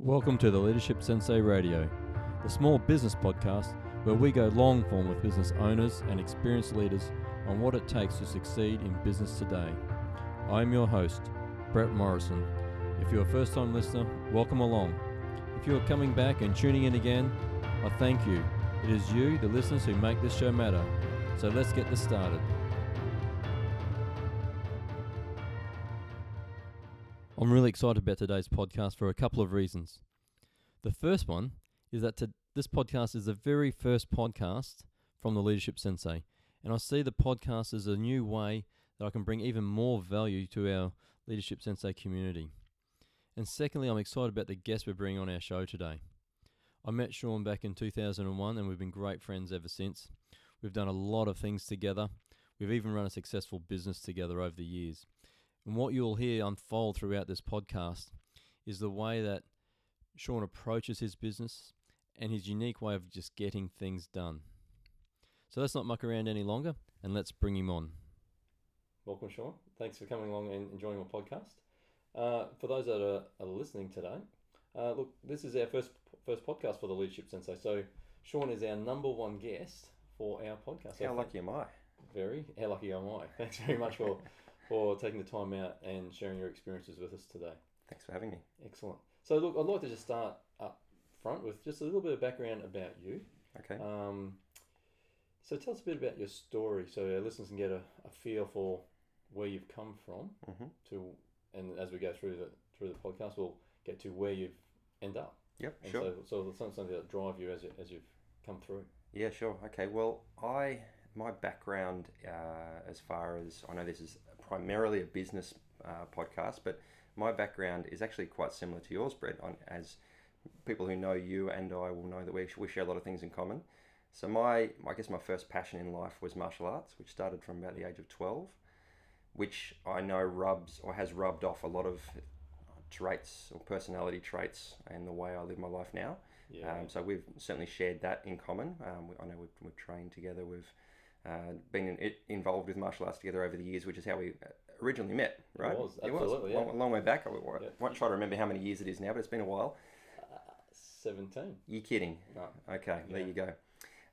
Welcome to the Leadership Sensei Radio, the small business podcast where we go long form with business owners and experienced leaders on what it takes to succeed in business today. I'm your host, Brett Morrison. If you're a first time listener, welcome along. If you're coming back and tuning in again, I thank you. It is you, the listeners, who make this show matter. So let's get this started. I'm really excited about today's podcast for a couple of reasons. The first one is that to, this podcast is the very first podcast from the Leadership Sensei, and I see the podcast as a new way that I can bring even more value to our Leadership Sensei community. And secondly, I'm excited about the guests we're bringing on our show today. I met Shaun back in 2001, and we've been great friends ever since. We've done a lot of things together. We've even run a successful business together over the years. And what you'll hear unfold throughout this podcast is the way that Shaun approaches his business and his unique way of just getting things done. So let's not muck around any longer and let's bring him on. Welcome, Shaun. Thanks for coming along and enjoying my podcast. Uh, for those that are, are listening today, uh, look, this is our first first podcast for the Leadership Sensei. So Shaun is our number one guest for our podcast. So How lucky am I? Very. How lucky am I? Thanks very much for for taking the time out and sharing your experiences with us today. Thanks for having me. Excellent. So, look, I'd like to just start up front with just a little bit of background about you. Okay. Um, so, tell us a bit about your story so our listeners can get a, a feel for where you've come from hmm to, and as we go through the through the podcast, we'll get to where you've end up. Yep. And Sure. So, so something that drive you as you, as you've come through. Yeah. Sure. Okay. Well, I my background uh, as far as I know, this is primarily a business uh, podcast, but my background is actually quite similar to yours, Brett. On as people who know you and I will know that we we share a lot of things in common. So my I guess my first passion in life was martial arts, which started from about the age of twelve, which I know rubs or has rubbed off a lot of traits or personality traits and the way I live my life now. Yeah. Um, so we've certainly shared that in common. Um, we, I know we've, we've trained together. We've uh, been in, it, involved with martial arts together over the years, which is how we originally met, right? It was, absolutely, long, yeah. long way back. I won't, Yeah. try to remember how many years it is now, but it's been a while. Uh, 17. You're kidding? No. Okay, there you go.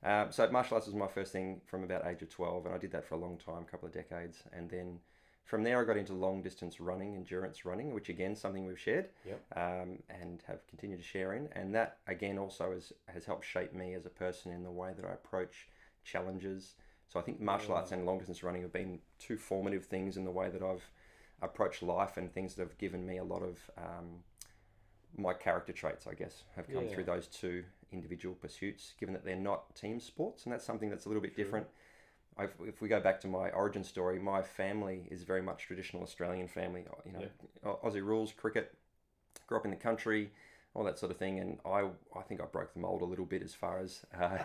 Um, so martial arts was my first thing from about age of 12, and I did that for a long time, a couple of decades, and then from there I got into long distance running, endurance running, which again something we've shared Yep. um, and have continued to share in, and that again also has has helped shape me as a person in the way that I approach challenges. So I think martial arts and long distance running have been two formative things in the way that I've approached life and things that have given me a lot of um, my character traits, I guess, have come Yeah. through those two individual pursuits, given that they're not team sports, and that's something that's a little bit True. different. I've, if we go back to my origin story, my family is very much traditional Australian family. You know, Au- Aussie rules, cricket, grew up in the country, all that sort of thing, and I, I think I broke the mold a little bit as far as uh,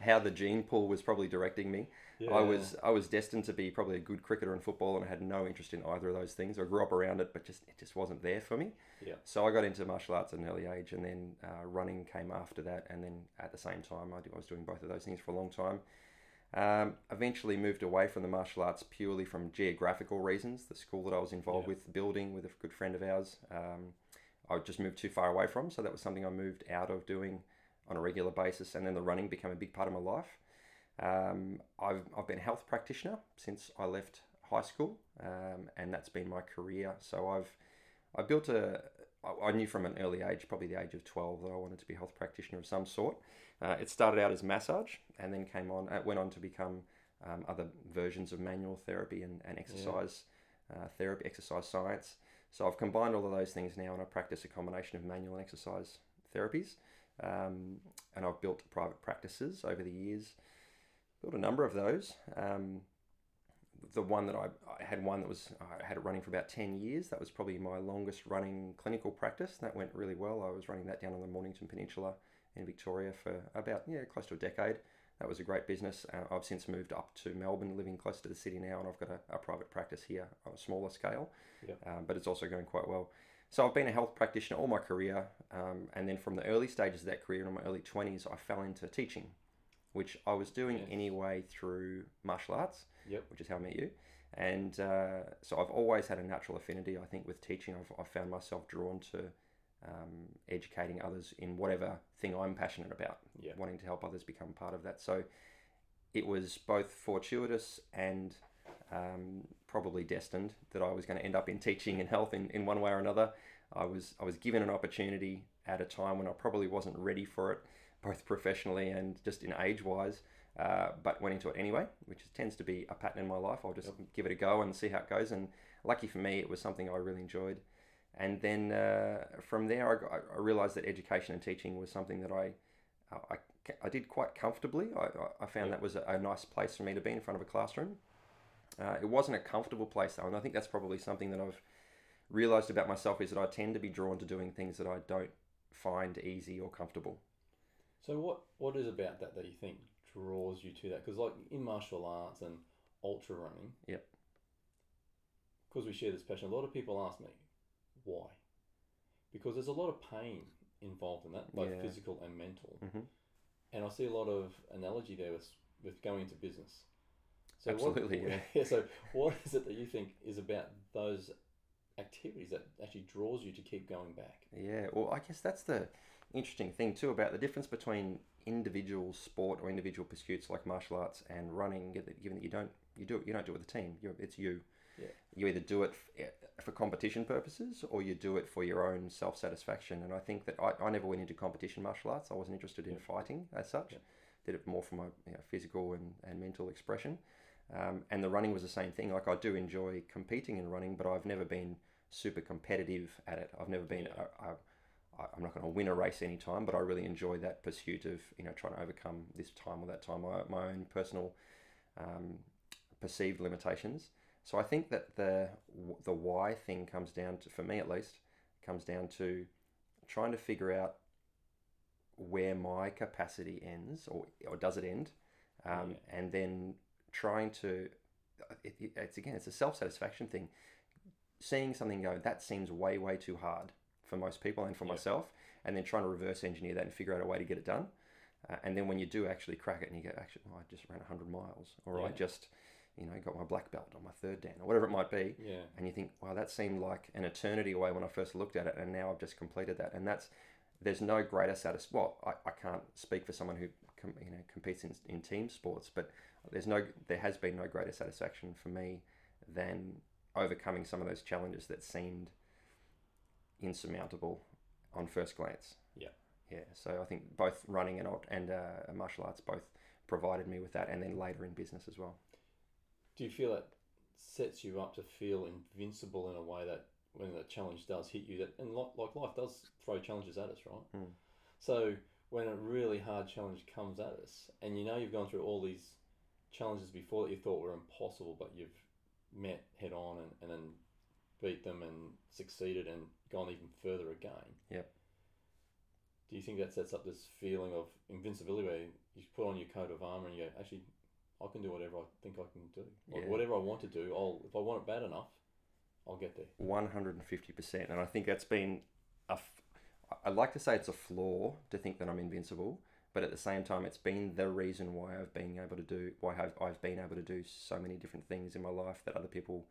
how the gene pool was probably directing me. I was I was destined to be probably a good cricketer and football, and I had no interest in either of those things. I grew up around it, but just it just wasn't there for me. Yeah. So I got into martial arts at an early age, and then uh, running came after that, and then at the same time, I, did, I was doing both of those things for a long time. Um, eventually moved away from the martial arts purely from geographical reasons. The school that I was involved Yeah. with, building with a good friend of ours, um, I just moved too far away from. So that was something I moved out of doing on a regular basis, and then the running became a big part of my life. Um, I've, I've been a health practitioner since I left high school, um, and that's been my career. So I've I built a I knew from an early age, probably the age of twelve, that I wanted to be a health practitioner of some sort. Uh, it started out as massage, and then came on uh, went on to become um, other versions of manual therapy and, and exercise uh, therapy, exercise science. So I've combined all of those things now, and I practice a combination of manual and exercise therapies. Um, and I've built private practices over the years. Built a number of those. Um, the one that I, I had one that was I had it running for about 10 years that was probably my longest running clinical practice that went really well I was running that down on the Mornington Peninsula in Victoria for about yeah close to a decade that was a great business uh, I've since moved up to Melbourne living close to the city now and I've got a, a private practice here on a smaller scale Yep. um, but it's also going quite well so I've been a health practitioner all my career um, and then from the early stages of that career in my early 20s I fell into teaching which I was doing Yes. anyway through martial arts Yep. which is how I met you. And uh, so I've always had a natural affinity, I think, with teaching. I've, I've found myself drawn to um, educating others in whatever thing I'm passionate about, Yeah. wanting to help others become part of that. So it was both fortuitous and um, probably destined that I was going to end up in teaching and health in, in one way or another. I was I was given an opportunity at a time when I probably wasn't ready for it, both professionally and just in age wise. Uh, but went into it anyway, which tends to be a pattern in my life. I'll just give it a go and see how it goes. And lucky for me, it was something I really enjoyed. And then uh, from there, I, got, I realized that education and teaching was something that I I, I did quite comfortably. I, I found Yeah. that was a, a nice place for me to be in front of a classroom. Uh, it wasn't a comfortable place though, and I think that's probably something that I've realized about myself is that I tend to be drawn to doing things that I don't find easy or comfortable. So what what is about that that you think draws you to that? Because like in martial arts and ultra running, Yep. Because we share this passion, a lot of people ask me why, because there's a lot of pain involved in that, both Yeah. physical and mental, Mhm. and I see a lot of analogy there with with going into business. So Absolutely, what, yeah. So what is it that you think is about those activities that actually draws you to keep going back? Yeah, well, I guess that's the interesting thing too about the difference between individual sport or individual pursuits like martial arts and running. Given that- you don't you do it, you don't do it with a team. You, it's you. Yeah. You either do it for competition purposes or you do it for your own self satisfaction. And I think that I, I never went into competition martial arts. I wasn't interested in fighting as such. Yeah. Did it more for my you know, physical and, and mental expression. Um, and the running was the same thing. Like I do enjoy competing in running, but I've never been super competitive at it. I've never been. Yeah. I- I'm not going to win a race anytime, but I really enjoy that pursuit of you know trying to overcome this time or that time, my, my own personal um, perceived limitations. So I think that the the why thing comes down to, for me at least, comes down to trying to figure out where my capacity ends, or or does it end, um, Yeah. and then trying to. It, it- it's again, it's a self satisfaction thing. Seeing something go, that seems way way too hard for most people and for Yeah. myself, and then trying to reverse engineer that and figure out a way to get it done. Uh, and then when you do actually crack it and you go, actually, oh, I just ran 100 miles, or I just, you know, got my black belt on my third dan, or whatever it might be. Yeah, And you think, wow, that seemed like an eternity away when I first looked at it, and now I've just completed that. And that's, there's no greater satis. Well, I, I can't speak for someone who, com, you know, competes in, in team sports, but there's no, there has been no greater satisfaction for me than overcoming some of those challenges that seemed insurmountable on first glance. Yeah. Yeah. So I think both running and and uh, martial arts both provided me with that, and then later in business as well. Do you feel that sets you up to feel invincible in a way that when the challenge does hit you, that and like, like life does throw challenges at us, right? Mm. So when a really hard challenge comes at us, and you know you've gone through all these challenges before that you thought were impossible, but you've met head on and, and then beat them and succeeded and gone even further again. Yep. Do you think that sets up this feeling of invincibility where you put on your coat of armor and you go, actually, I can do whatever I think I can do. Like Yeah. whatever I want to do, I'll if I want it bad enough, I'll get there. One hundred and fifty percent, and I think that's been a. F- I'd like to say it's a flaw to think that I'm invincible, but at the same time, it's been the reason why I've been able to do why I've, I've been able to do so many different things in my life that other people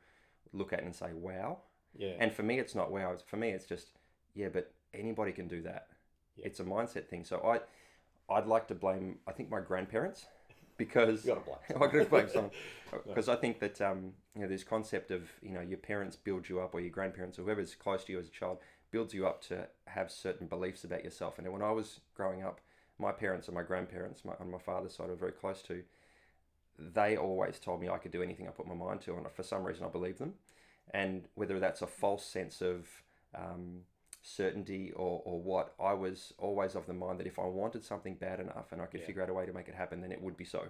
look at and say, "Wow." Yeah. And for me, it's not wow. For me, it's just yeah, but anybody can do that. Yeah. It's a mindset thing. So I, I'd like to blame. I think my grandparents, because you got to blame. I could blame someone because I think that um, you know this concept of you know your parents build you up or your grandparents or whoever's close to you as a child builds you up to have certain beliefs about yourself. And when I was growing up, my parents and my grandparents my, on my father's side were very close to. They always told me I could do anything I put my mind to, and for some reason I believed them. And whether that's a false sense of um, certainty or, or what, I was always of the mind that if I wanted something bad enough and I could Yeah. figure out a way to make it happen, then it would be so.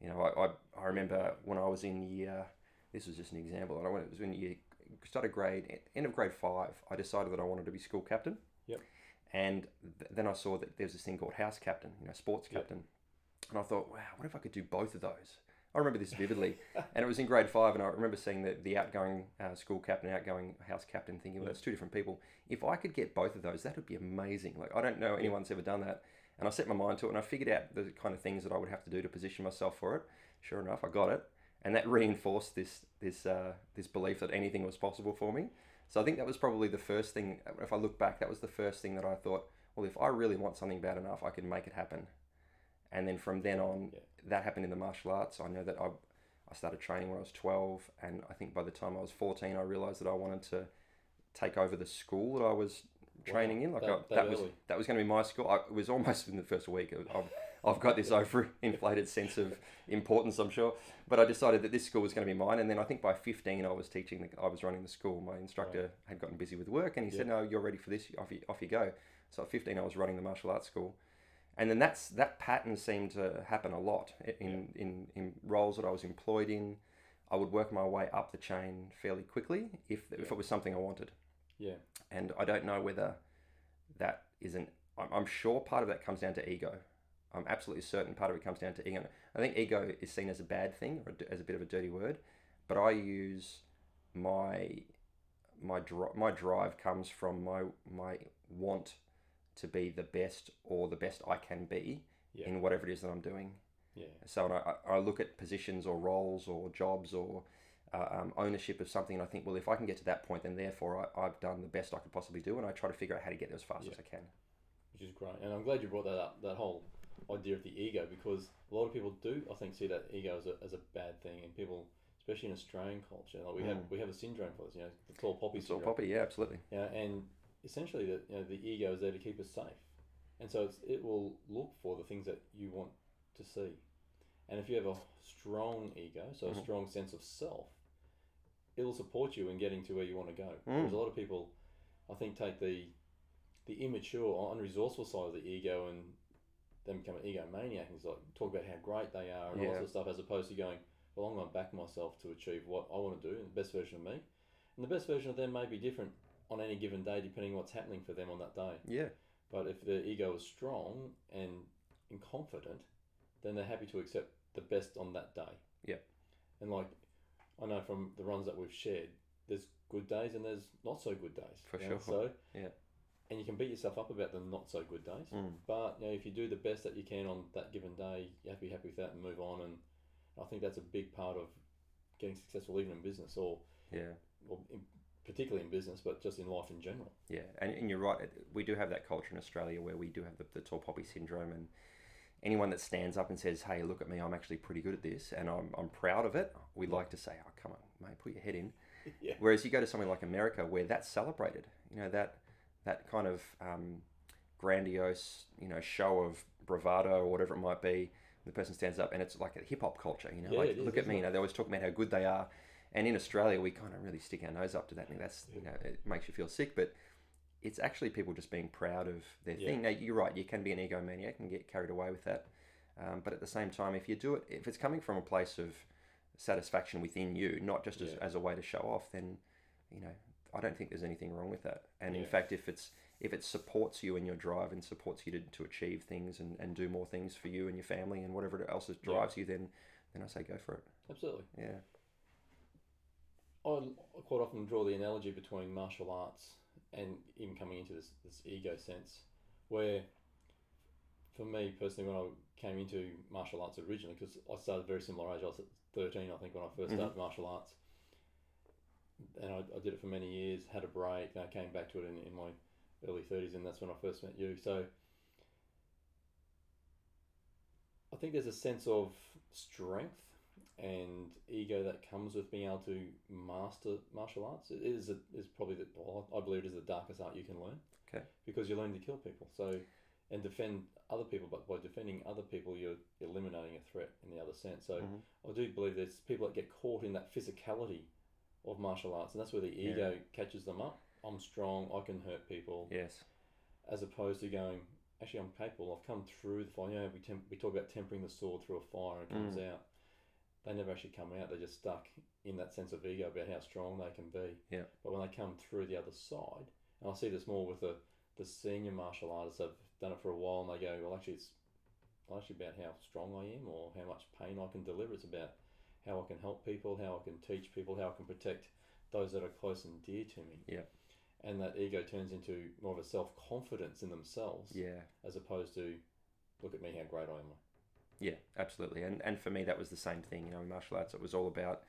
You know, I, I, I remember when I was in year, this was just an example, and I went, it was when year, started grade, end of grade five, I decided that I wanted to be school captain. Yep. And th- then I saw that there's this thing called house captain, you know, sports Yep. captain. And I thought, wow, what if I could do both of those? I remember this vividly. and it was in grade five, and I remember seeing the, the outgoing uh, school captain, outgoing house captain, thinking, well, that's two different people. If I could get both of those, that would be amazing. Like, I don't know anyone's ever done that. And I set my mind to it, and I figured out the kind of things that I would have to do to position myself for it. Sure enough, I got it, and that reinforced this this uh, this belief that anything was possible for me. So I think that was probably the first thing. If I look back, that was the first thing that I thought. Well, if I really want something bad enough, I can make it happen. And then from then on, Yeah. that happened in the martial arts. I know that I, I started training when I was 12, and I think by the time I was 14, I realized that I wanted to take over the school that I was training in. Like that- I, that that, was that was going to be my school. I, it was almost in the first week. I've, I've got this overinflated sense of importance, I'm sure. But I decided that this school was going to be mine. And then I think by 15, I was teaching. The, I was running the school. My instructor had gotten busy with work, and he said, "No, you're ready for this. Off you, off you go." So at 15, I was running the martial arts school. And then that's that pattern seemed to happen a lot in, in, in roles that I was employed in. I would work my way up the chain fairly quickly if, if it was something I wanted Yeah. and I don't know whether that isn't. I'm, I'm sure part of that comes down to ego. I'm absolutely certain part of it comes down to ego. I think ego is seen as a bad thing or as a bit of a dirty word, but I use my my dri- my drive comes from my my want to be the best or the best I can be Yeah. in whatever it is that I'm doing. Yeah. So when I, I look at positions or roles or jobs or uh, um, ownership of something, and I think, well, if I can get to that point, then therefore I, I've done the best I could possibly do, and I try to figure out how to get there as fast Yeah. as I can. which is great. And I'm glad you brought that up, that whole idea of the ego, because a lot of people do, I think, see that ego as a, as a bad thing, and people, especially in Australian culture, like we have Mm. we have a syndrome for this, you know, the tall poppy It's all syndrome. poppy, yeah, absolutely. Yeah, and essentially, the you know the ego is there to keep us safe, and so it's, it will look for the things that you want to see, and if you have a strong ego, so a Mhm. strong sense of self, it'll support you in getting to where you want to go. Mm. A lot of people, I think, take the the immature unresourceful side of the ego and then become an egomaniac and like talk about how great they are and all that Yeah. sort of stuff, as opposed to going, well, I'm going to back myself to achieve what I want to do, and the best version of me, and the best version of them may be different on any given day, depending on what's happening for them on that day. Yeah, But if their ego is strong and, and confident, then they're happy to accept the best on that day. Yeah. And like, I know from the runs that we've shared, there's good days and there's not so good days. For you know, sure. So Yeah. And you can beat yourself up about the not so good days. Mm. But you know, if you do the best that you can on that given day, you have to be happy with that and move on. And I think that's a big part of getting successful, even in business or, yeah, or in, particularly in business, but just in life in general. yeah. And, and you're right. We do have that culture in Australia where we do have the, the tall poppy syndrome, and anyone that stands up and says, "Hey, look at me, I'm actually pretty good at this, and I'm, I'm proud of it," we like to say, "Oh, come on, mate, put your head in." yeah. Whereas you go to somewhere like America where that's celebrated, you know that that kind of um, grandiose, you know, show of bravado or whatever it might be. The person stands up, and it's like a hip hop culture, you know. Yeah, like, is, look at me, you know. They always talk about how good they are, and in Australia, we kind of really stick our nose up to that. And that's you know, it makes you feel sick, but it's actually people just being proud of their Yeah. thing. Now, you're right. You can be an egomaniac and get carried away with that, um, but at the same time, if you do it, if it's coming from a place of satisfaction within you, not just as, Yeah. as a way to show off, then you know I don't think there's anything wrong with that. And in fact, if it's if it supports you in your drive and supports you to, to achieve things and, and do more things for you and your family and whatever else Yeah. drives you, then then I say go for it. Absolutely. Yeah. I quite often draw the analogy between martial arts and even coming into this, this ego sense, where for me personally, when I came into martial arts originally, because I started very similar age, I was at 13, I think, when I 1st Mhm. started martial arts. And I, I did it for many years, had a break, and I came back to it in, in my early 30s, and that's when I first met you. So I think there's a sense of strength and ego that comes with being able to master martial arts. It is a, is probably the well, I believe it is the darkest art you can learn. Okay. Because you learn to kill people. So and defend other people, but by defending other people, you're eliminating a threat in the other sense. So Mhm. I do believe there's people that get caught in that physicality of martial arts, and that's where the Yeah. ego catches them up. I'm strong. I can hurt people Yes. as opposed to going, actually, I'm capable. I've come through the fire. You know, we, temp- we talk about tempering the sword through a fire and it comes out. They never actually come out. They're just stuck in that sense of ego about how strong they can be. Yeah. But when they come through the other side, and I see this more with the, the senior martial artists that have done it for a while and they go, well, actually, it's not actually about how strong I am or how much pain I can deliver. It's about how I can help people, how I can teach people, how I can protect those that are close and dear to me. Yeah. And that ego turns into more of a self confidence in themselves Yeah. as opposed to look at me how great I am. Yeah, absolutely. And and for me, that was the same thing. You know, in martial arts, it was all about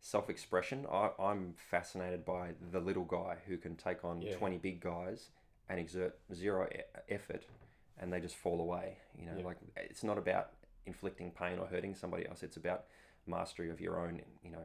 self-expression. I, I'm fascinated by the little guy who can take on Yeah. 20 big guys and exert zero e- effort, and they just fall away. You know, Yeah. like it's not about inflicting pain or hurting somebody else. It's about mastery of your own, you know,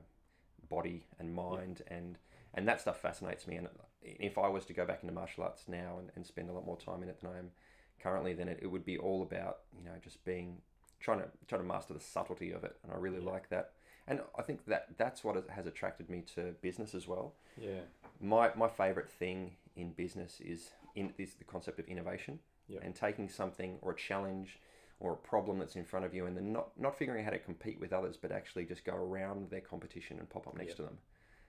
body and mind, and and that stuff fascinates me. And uh, if I was to go back into martial arts now and, and spend a lot more time in it than I am currently, then it, it would be all about you know just being trying to trying to master the subtlety of it, and I really Yeah. like that. And I think that that's what has attracted me to business as well. Yeah. My my favorite thing in business is in is the concept of innovation Yep. and taking something or a challenge or a problem that's in front of you and then not not figuring out how to compete with others, but actually just go around their competition and pop up next Yep. to them.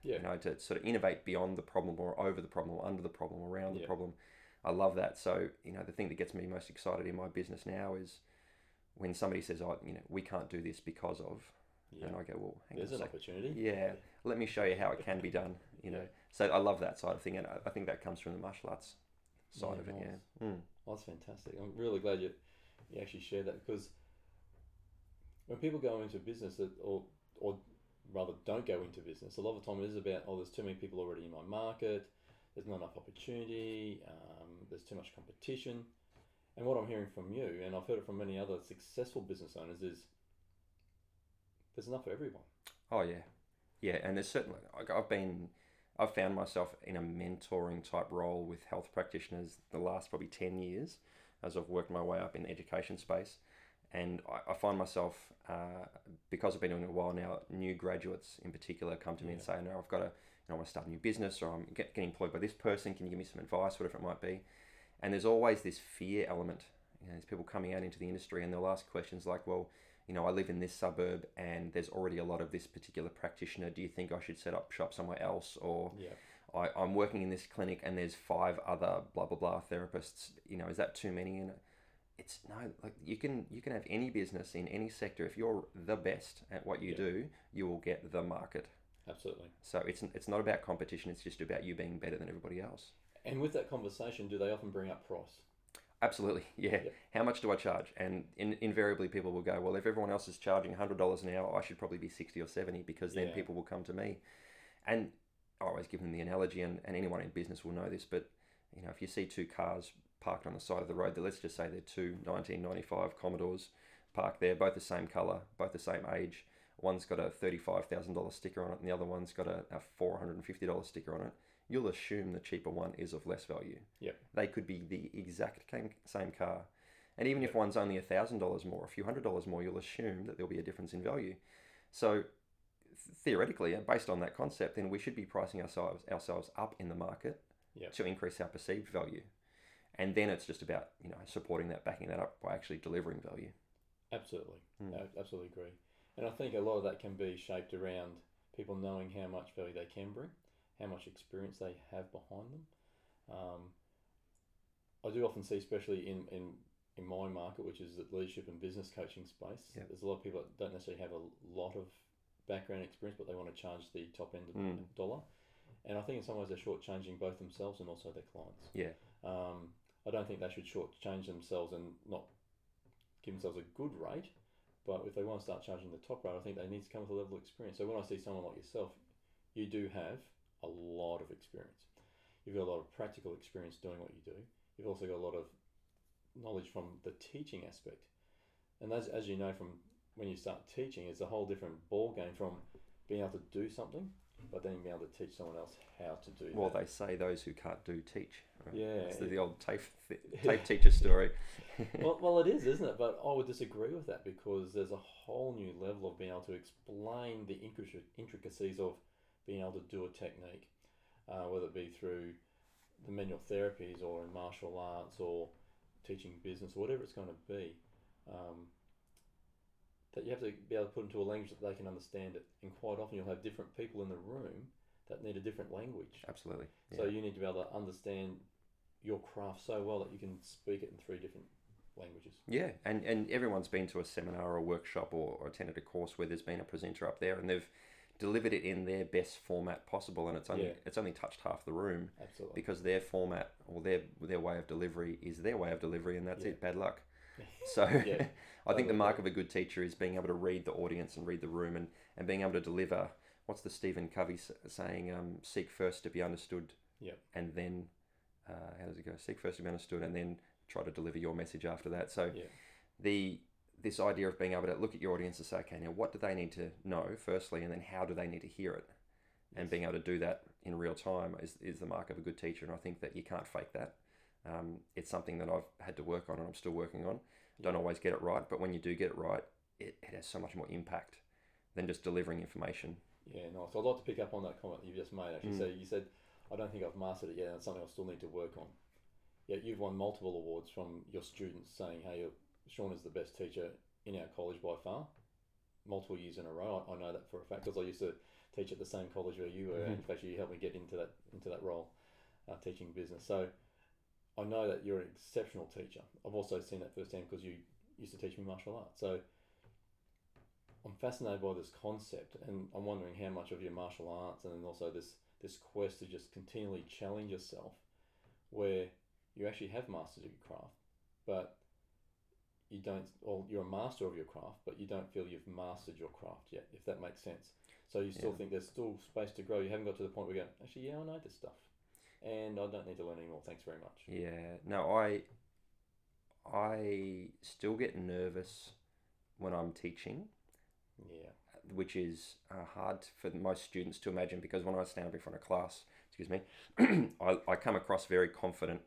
Yeah. You know, to sort of innovate beyond the problem or over the problem or under the problem, around the problem. I love that. So, you know, the thing that gets me most excited in my business now is when somebody says, "Oh, you know, we can't do this because of," Yeah. and I go, "Well, hang There's on an second. opportunity. Yeah, let me show you how it can be done. You know, Yeah. so I love that side of thing, and I think that comes from the martial arts side Yeah, of it. Yeah. Mm. Well, that's fantastic. I'm really glad you you actually shared that because when people go into business that or or rather don't go into business, a lot of the time it is about oh, there's too many people already in my market. There's not enough opportunity. Um, there's too much competition. And what I'm hearing from you, and I've heard it from many other successful business owners, is there's enough for everyone. Oh yeah, yeah, and there's certainly like, I've been, I've found myself in a mentoring type role with health practitioners the last probably ten years, as I've worked my way up in the education space, and I, I find myself uh, because I've been doing it a while now. New graduates in particular come to me and say, "No, I've got to, you know, I want to start a new business, or I'm get, getting employed by this person. Can you give me some advice, whatever it might be?" And there's always this fear element. You know, there's people coming out into the industry and they'll ask questions like, "Well." you know, I live in this suburb and there's already a lot of this particular practitioner. Do you think I should set up shop somewhere else? Or Yeah. I, I'm working in this clinic and there's five other blah blah blah therapists. You know, is that too many? And it's no, like you can you can have any business in any sector. If you're the best at what you Yeah. do, you will get the market. Absolutely. So it's it's not about competition. It's just about you being better than everybody else. And with that conversation, do they often bring up price? Absolutely, yeah. Yeah. How much do I charge? And in, invariably, people will go, "Well, if everyone else is charging hundred dollars an hour, I should probably be sixty or seventy because then Yeah. people will come to me." And I always give them the analogy, and, and anyone in business will know this. But you know, if you see two cars parked on the side of the road, that let's just say they're two 1995 Commodores parked there, both the same color, both the same age. One's got a thirty-five thousand dollar sticker on it, and the other one's got a, a four hundred and fifty dollar sticker on it. You'll assume the cheaper one is of less value. Yeah. They could be the exact same, same car. And even if one's only $1,000 more, a few hundred dollars more, you'll assume that there'll be a difference in value. So theoretically, and based on that concept, then we should be pricing ourselves ourselves up in the market Yep. to increase our perceived value. And then it's just about, you know, supporting that, backing that up by actually delivering value. Absolutely. Mm. I absolutely agree. And I think a lot of that can be shaped around people knowing how much value they can bring, how much experience they have behind them. Um, I do often see, especially in, in, in my market, which is the leadership and business coaching space, Yep. there's a lot of people that don't necessarily have a lot of background experience, but they want to charge the top end of Mm. the dollar. And I think in some ways they're shortchanging both themselves and also their clients. Yeah. Um, I don't think they should shortchange themselves and not give themselves a good rate. But if they want to start charging the top rate, I think they need to come with a level of experience. So when I see someone like yourself, you do have a lot of experience. You've got a lot of practical experience doing what you do. You've also got a lot of knowledge from the teaching aspect. And as, as you know from when you start teaching, it's a whole different ball game from being able to do something, but then being able to teach someone else how to do Well, that. they say those who can't do teach. Right? Yeah, It's the, the old tape, tape teacher story. well, well, it is, isn't it? But I would disagree with that because there's a whole new level of being able to explain the intricacies of being able to do a technique, uh, whether it be through the manual therapies or in martial arts or teaching business or whatever it's going to be. Um, that you have to be able to put into a language that they can understand it. And quite often you'll have different people in the room that need a different language. Absolutely. So you need to be able to understand your craft so well that you can speak it in three different languages. Yeah, and, and everyone's been to a seminar or a workshop or, or attended a course where there's been a presenter up there and they've delivered it in their best format possible and it's only Yeah. it's only touched half the room Absolutely. because their format or their their way of delivery is their way of delivery and that's Yeah. it bad luck so Yeah, i think the mark of a good teacher is being able to read the audience and read the room and, and being able to deliver what's the Stephen Covey saying? Um, seek first to be understood. Yep. And then, uh, how does it go? Seek first to be understood, and then try to deliver your message after that. So Yeah. the this idea of being able to look at your audience and say, okay, now what do they need to know firstly, and then how do they need to hear it, and Yes. being able to do that in real time is, is the mark of a good teacher. And I think that you can't fake that. Um, it's something that I've had to work on, and I'm still working on. Don't always get it right, but when you do get it right, it, it has so much more impact than just delivering information. Yeah, nice. I'd like to pick up on that comment that you just made. Actually, Mm. so you said, "I don't think I've mastered it yet, and it's something I still need to work on." Yet you've won multiple awards from your students saying, "Hey, you're- Shaun is the best teacher in our college by far." Multiple years in a row, I, I know that for a fact because I used to teach at the same college where you were. Mhm. In fact, you helped me get into that into that role, uh, teaching business. So I know that you're an exceptional teacher. I've also seen that firsthand because you used to teach me martial arts. So I'm fascinated by this concept, and I'm wondering how much of your martial arts and also this this quest to just continually challenge yourself, where you actually have mastered your craft, but you don't. Well, you're a master of your craft, but you don't feel you've mastered your craft yet. If that makes sense. So you still Yeah. think there's still space to grow. You haven't got to the point where you go, actually, yeah, I know this stuff, and I don't need to learn anymore. Thanks very much. Yeah. No, I I still get nervous when I'm teaching, Yeah. which is uh, hard for most students to imagine because when I stand up in front of class, excuse me, I, I come across very confident,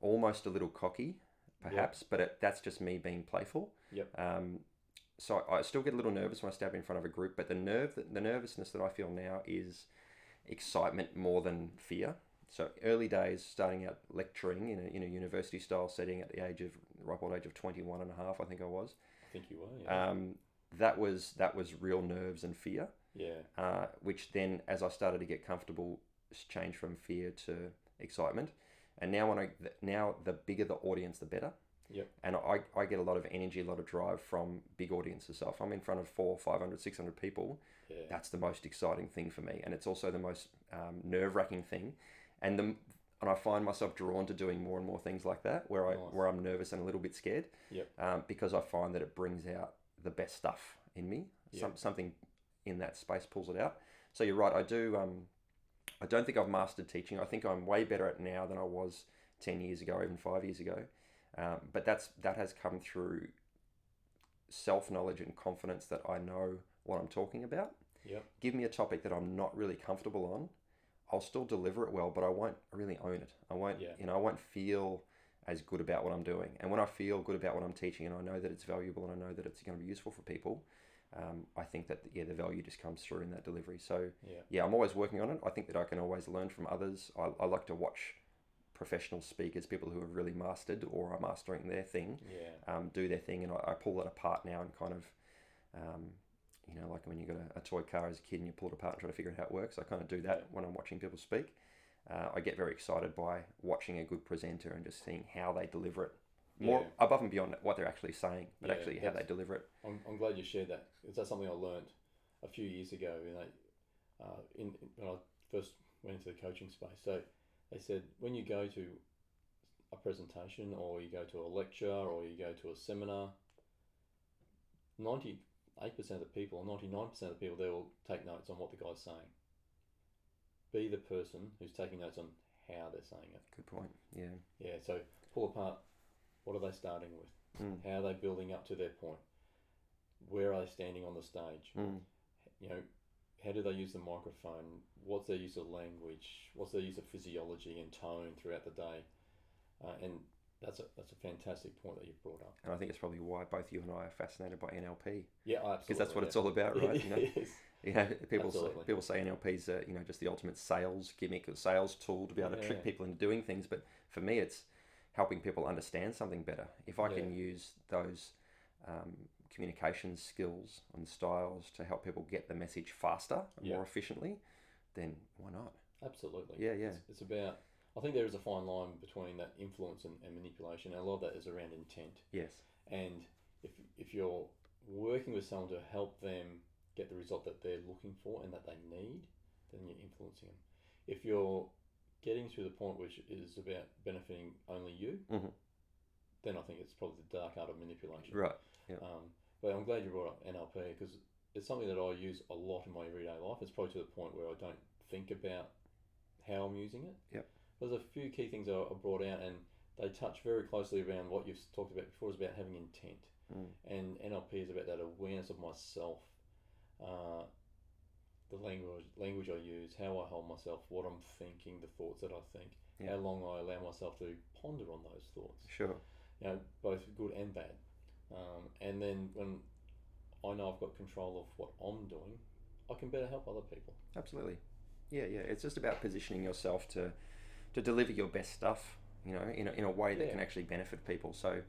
almost a little cocky, perhaps, but it, that's just me being playful. Yep. Um, so I still get a little nervous when I stand in front of a group, but the nerve, that, the nervousness that I feel now is excitement more than fear. So early days, starting out lecturing in a, in a university style setting at the age of ripe old age of 21 and a half, I think I was. I think you were. Yeah. Um, that was that was real nerves and fear, yeah. uh, which then, as I started to get comfortable, changed from fear to excitement. And now, when I now the bigger the audience, the better. Yep. And I, I get a lot of energy, a lot of drive from big audiences. So if I'm in front of four, 500, 600 people, Yeah. that's the most exciting thing for me, and it's also the most um, nerve wracking thing. And the and I find myself drawn to doing more and more things like that, where I Nice. where I'm nervous and a little bit scared. Yep. Um, because I find that it brings out the best stuff in me. Some something in that space pulls it out. So you're right. I do. Um, I don't think I've mastered teaching. I think I'm way better at now than I was ten years ago, even five years ago. Um, but that's that has come through self knowledge and confidence that I know what I'm talking about. Yep. Give me a topic that I'm not really comfortable on, I'll still deliver it well, but I won't really own it. I won't, Yeah. you know, I won't feel as good about what I'm doing. And when I feel good about what I'm teaching, and I know that it's valuable, and I know that it's going to be useful for people, um, I think that yeah, the value just comes through in that delivery. So Yeah. yeah, I'm always working on it. I think that I can always learn from others. I, I like to watch professional speakers, people who have really mastered or are mastering their thing, Yeah. um, do their thing, and I, I pull that apart now and kind of, um, you know, like when you got a, a toy car as a kid and you pull it apart and try to figure out how it works. I kind of do that Yeah. when I'm watching people speak. Uh, I get very excited by watching a good presenter and just seeing how they deliver it, more Yeah. above and beyond what they're actually saying, but Yeah, actually how they deliver it. I'm, I'm glad you shared that. Is that something I learned a few years ago? And I, uh, in when I first went into the coaching space, so they said when you go to a presentation or you go to a lecture or you go to a seminar, ninety eight percent of the people or ninety nine percent of the people there will take notes on what the guy's saying. Be the person who's taking notes on how they're saying it. Good point. Yeah. Yeah. So pull apart. What are they starting with? Mm. How are they building up to their point? Where are they standing on the stage? Mm. You know, how do they use the microphone? What's their use of language? What's their use of physiology and tone throughout the day? Uh, and that's a that's a fantastic point that you've brought up. And I think it's probably why both you and I are fascinated by NLP Yeah, absolutely. because that's what yeah. it's all about, right? You know, Yes. you know people say, people say NLP's uh, you know just the ultimate sales gimmick or sales tool to be able to trick people into doing things. But for me, it's helping people understand something better. If I can use those um, communication skills and styles to help people get the message faster and Yeah. more efficiently, then why not? Absolutely. Yeah, yeah. It's, it's about. I think there is a fine line between that influence and, and manipulation. And a lot of that is around intent. Yes. And if if you're working with someone to help them get the result that they're looking for and that they need, then you're influencing them. If you're getting to the point which is about benefiting only you, Mhm. then I think it's probably the dark art of manipulation. Right. Um, but I'm glad you brought up NLP because it's something that I use a lot in my everyday life. It's probably to the point where I don't think about how I'm using it. Yep. There's a few key things I I brought out, and they touch very closely around what you've talked about before. Is about having intent, Mm. and NLP is about that awareness of myself, uh, the language language I use, how I hold myself, what I'm thinking, the thoughts that I think, Yeah. how long I allow myself to ponder on those thoughts Sure. you know, both good and bad. Um, and then when I know I've got control of what I'm doing, I can better help other people. Absolutely. Yeah, yeah. It's just about positioning yourself to to deliver your best stuff, you know, in a, in a way that Yeah. can actually benefit people. So,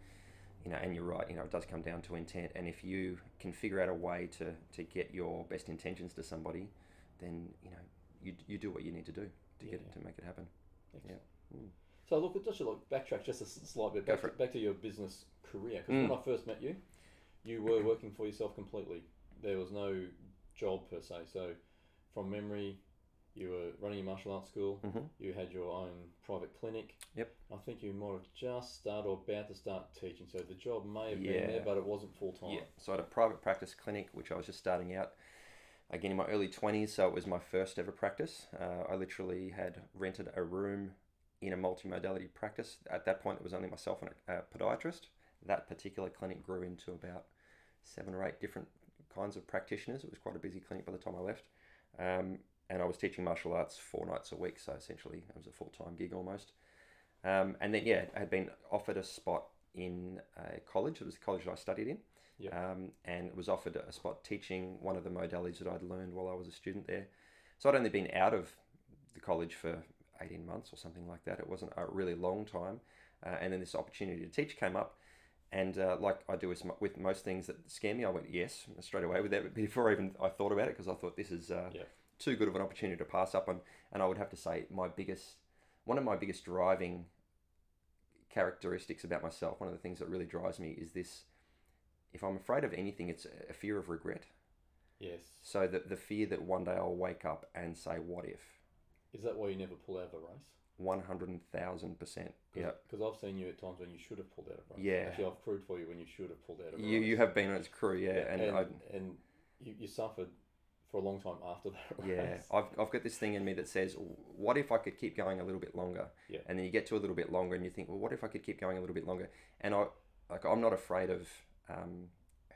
you know, and you're right, you know, it does come down to intent. And if you can figure out a way to, to get your best intentions to somebody, then, you know, you, you do what you need to do to get it, to make it happen. Excellent. Mm. So look, just to like backtrack just a slight bit Go back for to, it. back to your business career because Mm. when I first met you, you were working for yourself completely. There was no job per se. So from memory, you were running a martial arts school. hmm You had your own private clinic. Yep. I think you might have just started or about to start teaching. So the job may have Yeah. been there, but it wasn't full time. Yeah. So I had a private practice clinic, which I was just starting out again in my early 20s. So it was my first ever practice. Uh, I literally had rented a room in a multimodality practice. At that point, it was only myself and a, a podiatrist. That particular clinic grew into about seven or eight different kinds of practitioners. It was quite a busy clinic by the time I left. Um, and I was teaching martial arts four nights a week. So essentially, it was a full time gig almost. Um, and then, yeah, I had been offered a spot in a college. It was the college that I studied in. Yep. Um, and it was offered a spot teaching one of the modalities that I'd learned while I was a student there. So I'd only been out of the college for 18 months or something like that. It wasn't a really long time. Uh, and then this opportunity to teach came up. And uh, like I do with, with most things that scare me, I went yes straight away with that before even I thought about it because I thought this is uh, Yeah. Too good of an opportunity to pass up on. And I would have to say my biggest, one of my biggest driving characteristics about myself, one of the things that really drives me is this. If I'm afraid of anything, it's a fear of regret. Yes. So that the fear that one day I'll wake up and say, "What if?" Is that why you never pull out of a race? One hundred thousand percent. Yeah. Because I've seen you at times when you should have pulled out of a race. Yeah. Actually, I've crewed for you when you should have pulled out of a You race. you have been on its crew, yeah, and, and I, and you, you suffered for a long time after that race. yeah, I've I've got this thing in me that says, "What if I could keep going a little bit longer?" Yeah. And then you get to a little bit longer, and you think, "Well, what if I could keep going a little bit longer?" And I like I'm not afraid of um,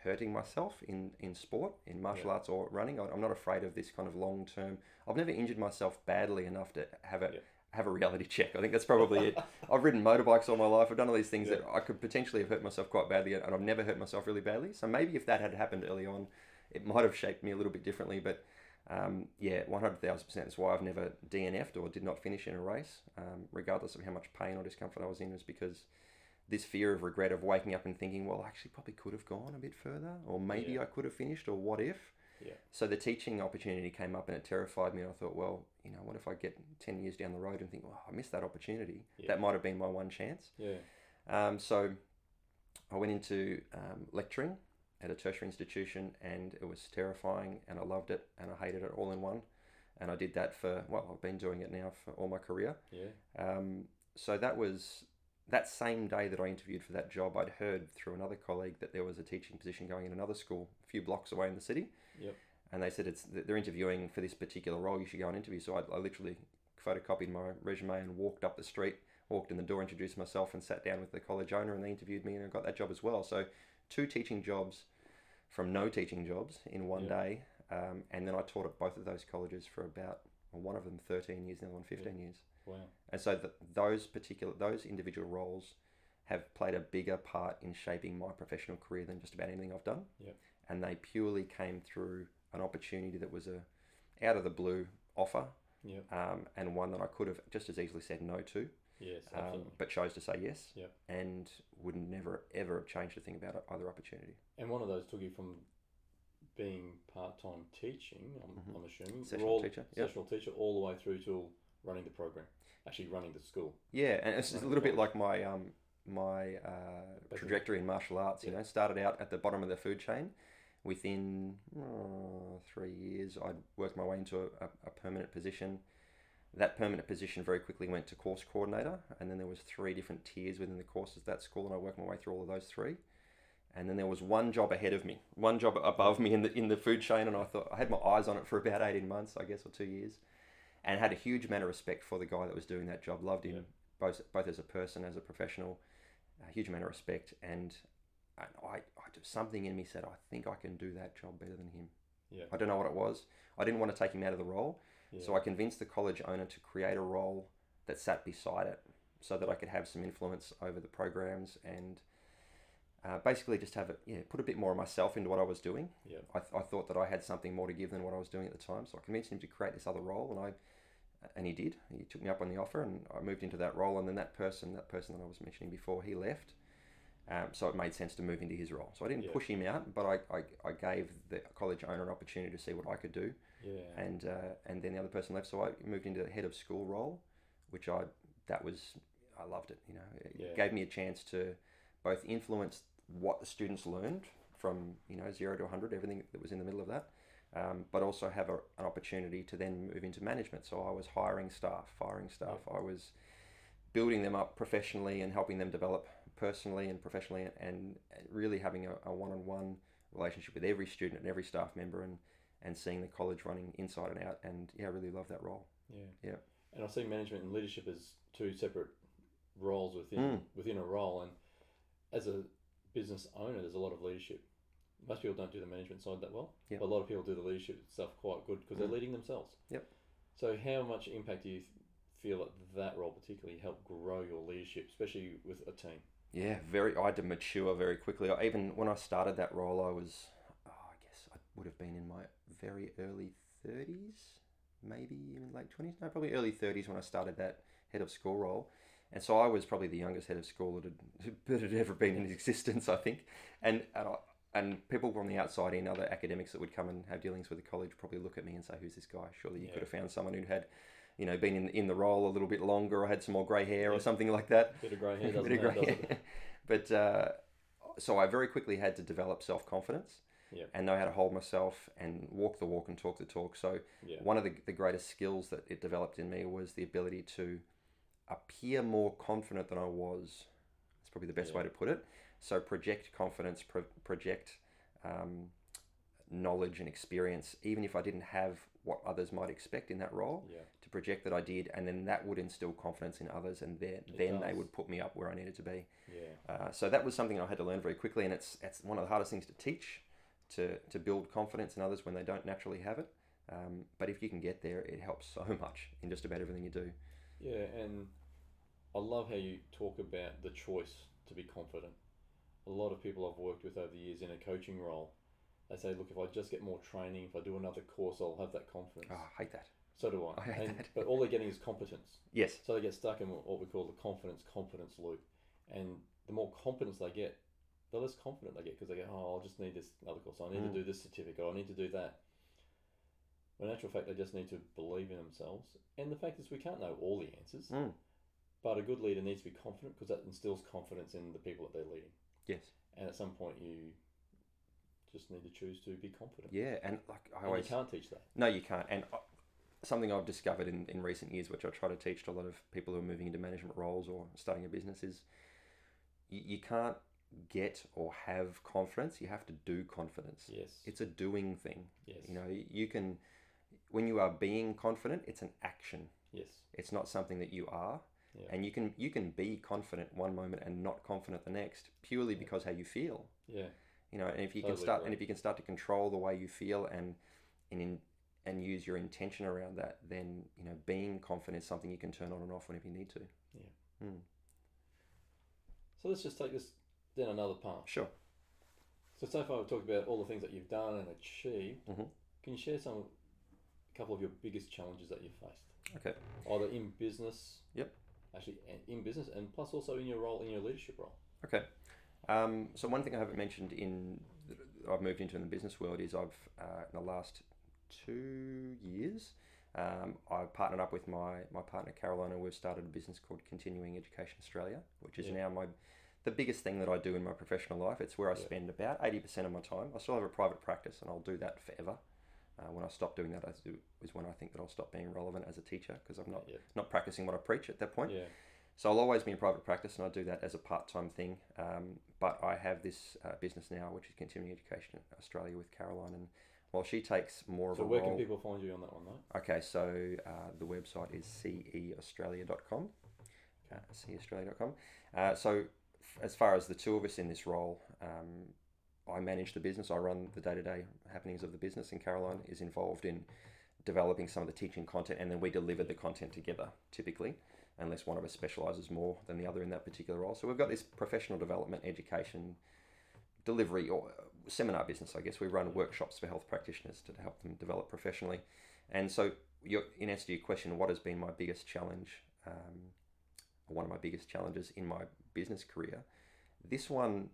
hurting myself in in sport, in martial Yeah. arts or running. I- I'm not afraid of this kind of long term. I've never injured myself badly enough to have a Yeah. have a reality check. I think that's probably it. I've ridden motorbikes all my life. I've done all these things Yeah. that I could potentially have hurt myself quite badly, and I've never hurt myself really badly. So maybe if that had happened early on, it might have shaped me a little bit differently. But um, yeah, one hundred thousand percent. That's why I've never DNF'd or did not finish in a race, um, regardless of how much pain or discomfort I was in, is because this fear of regret of waking up and thinking, well, I actually probably could have gone a bit further, or maybe Yeah. I could have finished, or what if? Yeah. So the teaching opportunity came up and it terrified me. And I thought, well, you know, what if I get 10 years down the road and think, well, I missed that opportunity? Yeah. That might have been my one chance. Yeah. Um, so I went into um, lecturing at a tertiary institution and it was terrifying and I loved it and I hated it all in one. And I did that for, well, I've been doing it now for all my career. Yeah. Um, so that was that same day that I interviewed for that job, I'd heard through another colleague that there was a teaching position going in another school a few blocks away in the city. Yep. And they said it's they're interviewing for this particular role. You should go and interview. So I, I literally photocopied my resume and walked up the street, walked in the door, introduced myself, and sat down with the college owner, and they interviewed me, and I got that job as well. So two teaching jobs from no teaching jobs in one Yeah. day, um, and then I taught at both of those colleges for about well, one of them 13 years, the other one 15 years. Wow. And so th those particular those individual roles have played a bigger part in shaping my professional career than just about anything I've done. Yep. And they purely came through an opportunity that was a out of the blue offer, Yep. um, and one that I could have just as easily said no to, Yes. um, but chose to say yes. Yep. And would never ever have changed a thing about either opportunity. and one of those took you from being part-time teaching. I'm, Mhm. I'm assuming Sessional all, teacher, yep. Sessional teacher, all the way through to running the program. Actually, running the school. Yeah, and it's a little bit like my um my uh, trajectory in martial arts. You Yeah. know, started out at the bottom of the food chain. Within oh, three years, I'd worked my way into a, a permanent position. That permanent position very quickly went to course coordinator, and then there was three different tiers within the courses at that school, and I worked my way through all of those three. And then there was one job ahead of me, one job above me in the in the food chain, and I thought I had my eyes on it for about eighteen months, I guess, or two years, and had a huge amount of respect for the guy that was doing that job. Loved him Yeah. both both as a person, as a professional, a huge amount of respect, and, and I, I something in me said I think I can do that job better than him. Yeah. I don't know what it was. I didn't want to take him out of the role, Yeah. so I convinced the college owner to create a role that sat beside it so that I could have some influence over the programs and uh, basically just have it, yeah, put a bit more of myself into what I was doing. Yeah. I, th- I thought that I had something more to give than what I was doing at the time, so I convinced him to create this other role, and I and he did. He took me up on the offer, and I moved into that role. And then that person, that person that I was mentioning before, he left. Um, so it made sense to move into his role. So I didn't Yeah. push him out, but I, I, I gave the college owner an opportunity to see what I could do Yeah. and uh, and then the other person left. So I moved into the head of school role, which I that was I loved it. You know, it Yeah. gave me a chance to both influence what the students learned from you know zero to hundred, everything that was in the middle of that, um, but also have a, an opportunity to then move into management. So I was hiring staff, firing staff. I was building them up professionally and helping them develop personally and professionally, and, and really having a, a one-on-one relationship with every student and every staff member, and and seeing the college running inside and out. And yeah, I really love that role. Yeah. Yeah. And I see management and leadership as two separate roles within Mm. within a role. And as a business owner, there's a lot of leadership. Most people don't do the management side that well, Yep. but a lot of people do the leadership stuff quite good because Mm. they're leading themselves. Yep. So, how much impact do you feel that that role particularly helped grow your leadership, especially with a team? Yeah, very. I had to mature very quickly. I, even when I started that role, I was, oh, I guess I would have been in my very early thirties, maybe even late twenties. No, probably early thirties when I started that head of school role. And so I was probably the youngest head of school that had, that had ever been in existence, I think. And and, I, and people from the outside in, other academics that would come and have dealings with the college, probably look at me and say, "Who's this guy? Surely you Yeah. could have found someone who had." You know, been in, in the role a little bit longer, or had some more grey hair, Yeah. or something like that. Bit of grey hair doesn't bit of grey hair. But uh, so I very quickly had to develop self confidence Yeah. and know how to hold myself and walk the walk and talk the talk. So Yeah. one of the, the greatest skills that it developed in me was the ability to appear more confident than I was. That's probably the best Yeah. way to put it. So project confidence, pro- project um, knowledge and experience, even if I didn't have what others might expect in that role Yeah. to project that I did, and then that would instill confidence in others, and then It then they would put me up where I needed to be. Yeah. Uh, so that was something I had to learn very quickly, and it's it's one of the hardest things to teach, to to build confidence in others when they don't naturally have it. Um, but if you can get there, it helps so much in just about everything you do. Yeah, and I love how you talk about the choice to be confident. A lot of people I've worked with over the years in a coaching role, they say, look, if I just get more training, if I do another course, I'll have that confidence. Oh, I hate that. So do I. I hate and, that. But all they're getting is competence. Yes. So they get stuck in what we call the confidence competence loop. And the more confidence they get, the less confident they get because they go, oh, I'll just need this other course. I need Mm. to do this certificate. I need to do that. When in actual fact, they just need to believe in themselves. And the fact is, we can't know all the answers. Mm. But a good leader needs to be confident because that instills confidence in the people that they're leading. Yes. And at some point, you just need to choose to be confident. Yeah, and like I And always you can't teach that. No, you can't. And uh, something I've discovered in, in recent years, which I try to teach to a lot of people who are moving into management roles or starting a business, is you, you can't get or have confidence. You have to do confidence. Yes. It's a doing thing. yes. You know, you can, when you are being confident, it's an action. Yes. It's not something that you are. Yeah. And you can you can be confident one moment and not confident the next, purely Yeah. because how you feel. Yeah. You know, and if you can start agree. and if you can start to control the way you feel and and in, and use your intention around that, then you know being confident is something you can turn on and off whenever you need to. Yeah. Mm. So let's just take this down another path. Sure. So so far we've talked about all the things that you've done and achieved. Mhm. Can you share some, a couple of your biggest challenges that you've faced, Okay. either in business? Yep. Actually, in business, and plus also in your role in your leadership role. Okay. Um, so one thing I haven't mentioned in that I've moved into in the business world is I've uh, in the last two years um, I've partnered up with my my partner Carolina. We've started a business called Continuing Education Australia, which is Yeah. now my the biggest thing that I do in my professional life. It's where I Yeah. spend about eighty percent of my time. I still have a private practice, and I'll do that forever. Uh, when I stop doing that, is is when I think that I'll stop being relevant as a teacher because I'm not Yeah. not practicing what I preach at that point. Yeah. So I'll always be in private practice, and I do that as a part-time thing. Um, but I have this uh, business now, which is Continuing Education Australia with Caroline, and while she takes more So of a So where role. can people find you on that one, mate? Okay, so uh, the website is ceaustralia.com. Uh, ceaustralia.com. Uh, so, as far as the two of us in this role, um, I manage the business. I run the day to day happenings of the business, and Caroline is involved in developing some of the teaching content, and then we deliver the content together, typically, unless one of us specialises more than the other in that particular role. So, we've got this professional development, education, delivery, or uh, seminar business, I guess. We run workshops for health practitioners to help them develop professionally. And so, in answer to your question, what has been my biggest challenge, um, one of my biggest challenges in my business career? This one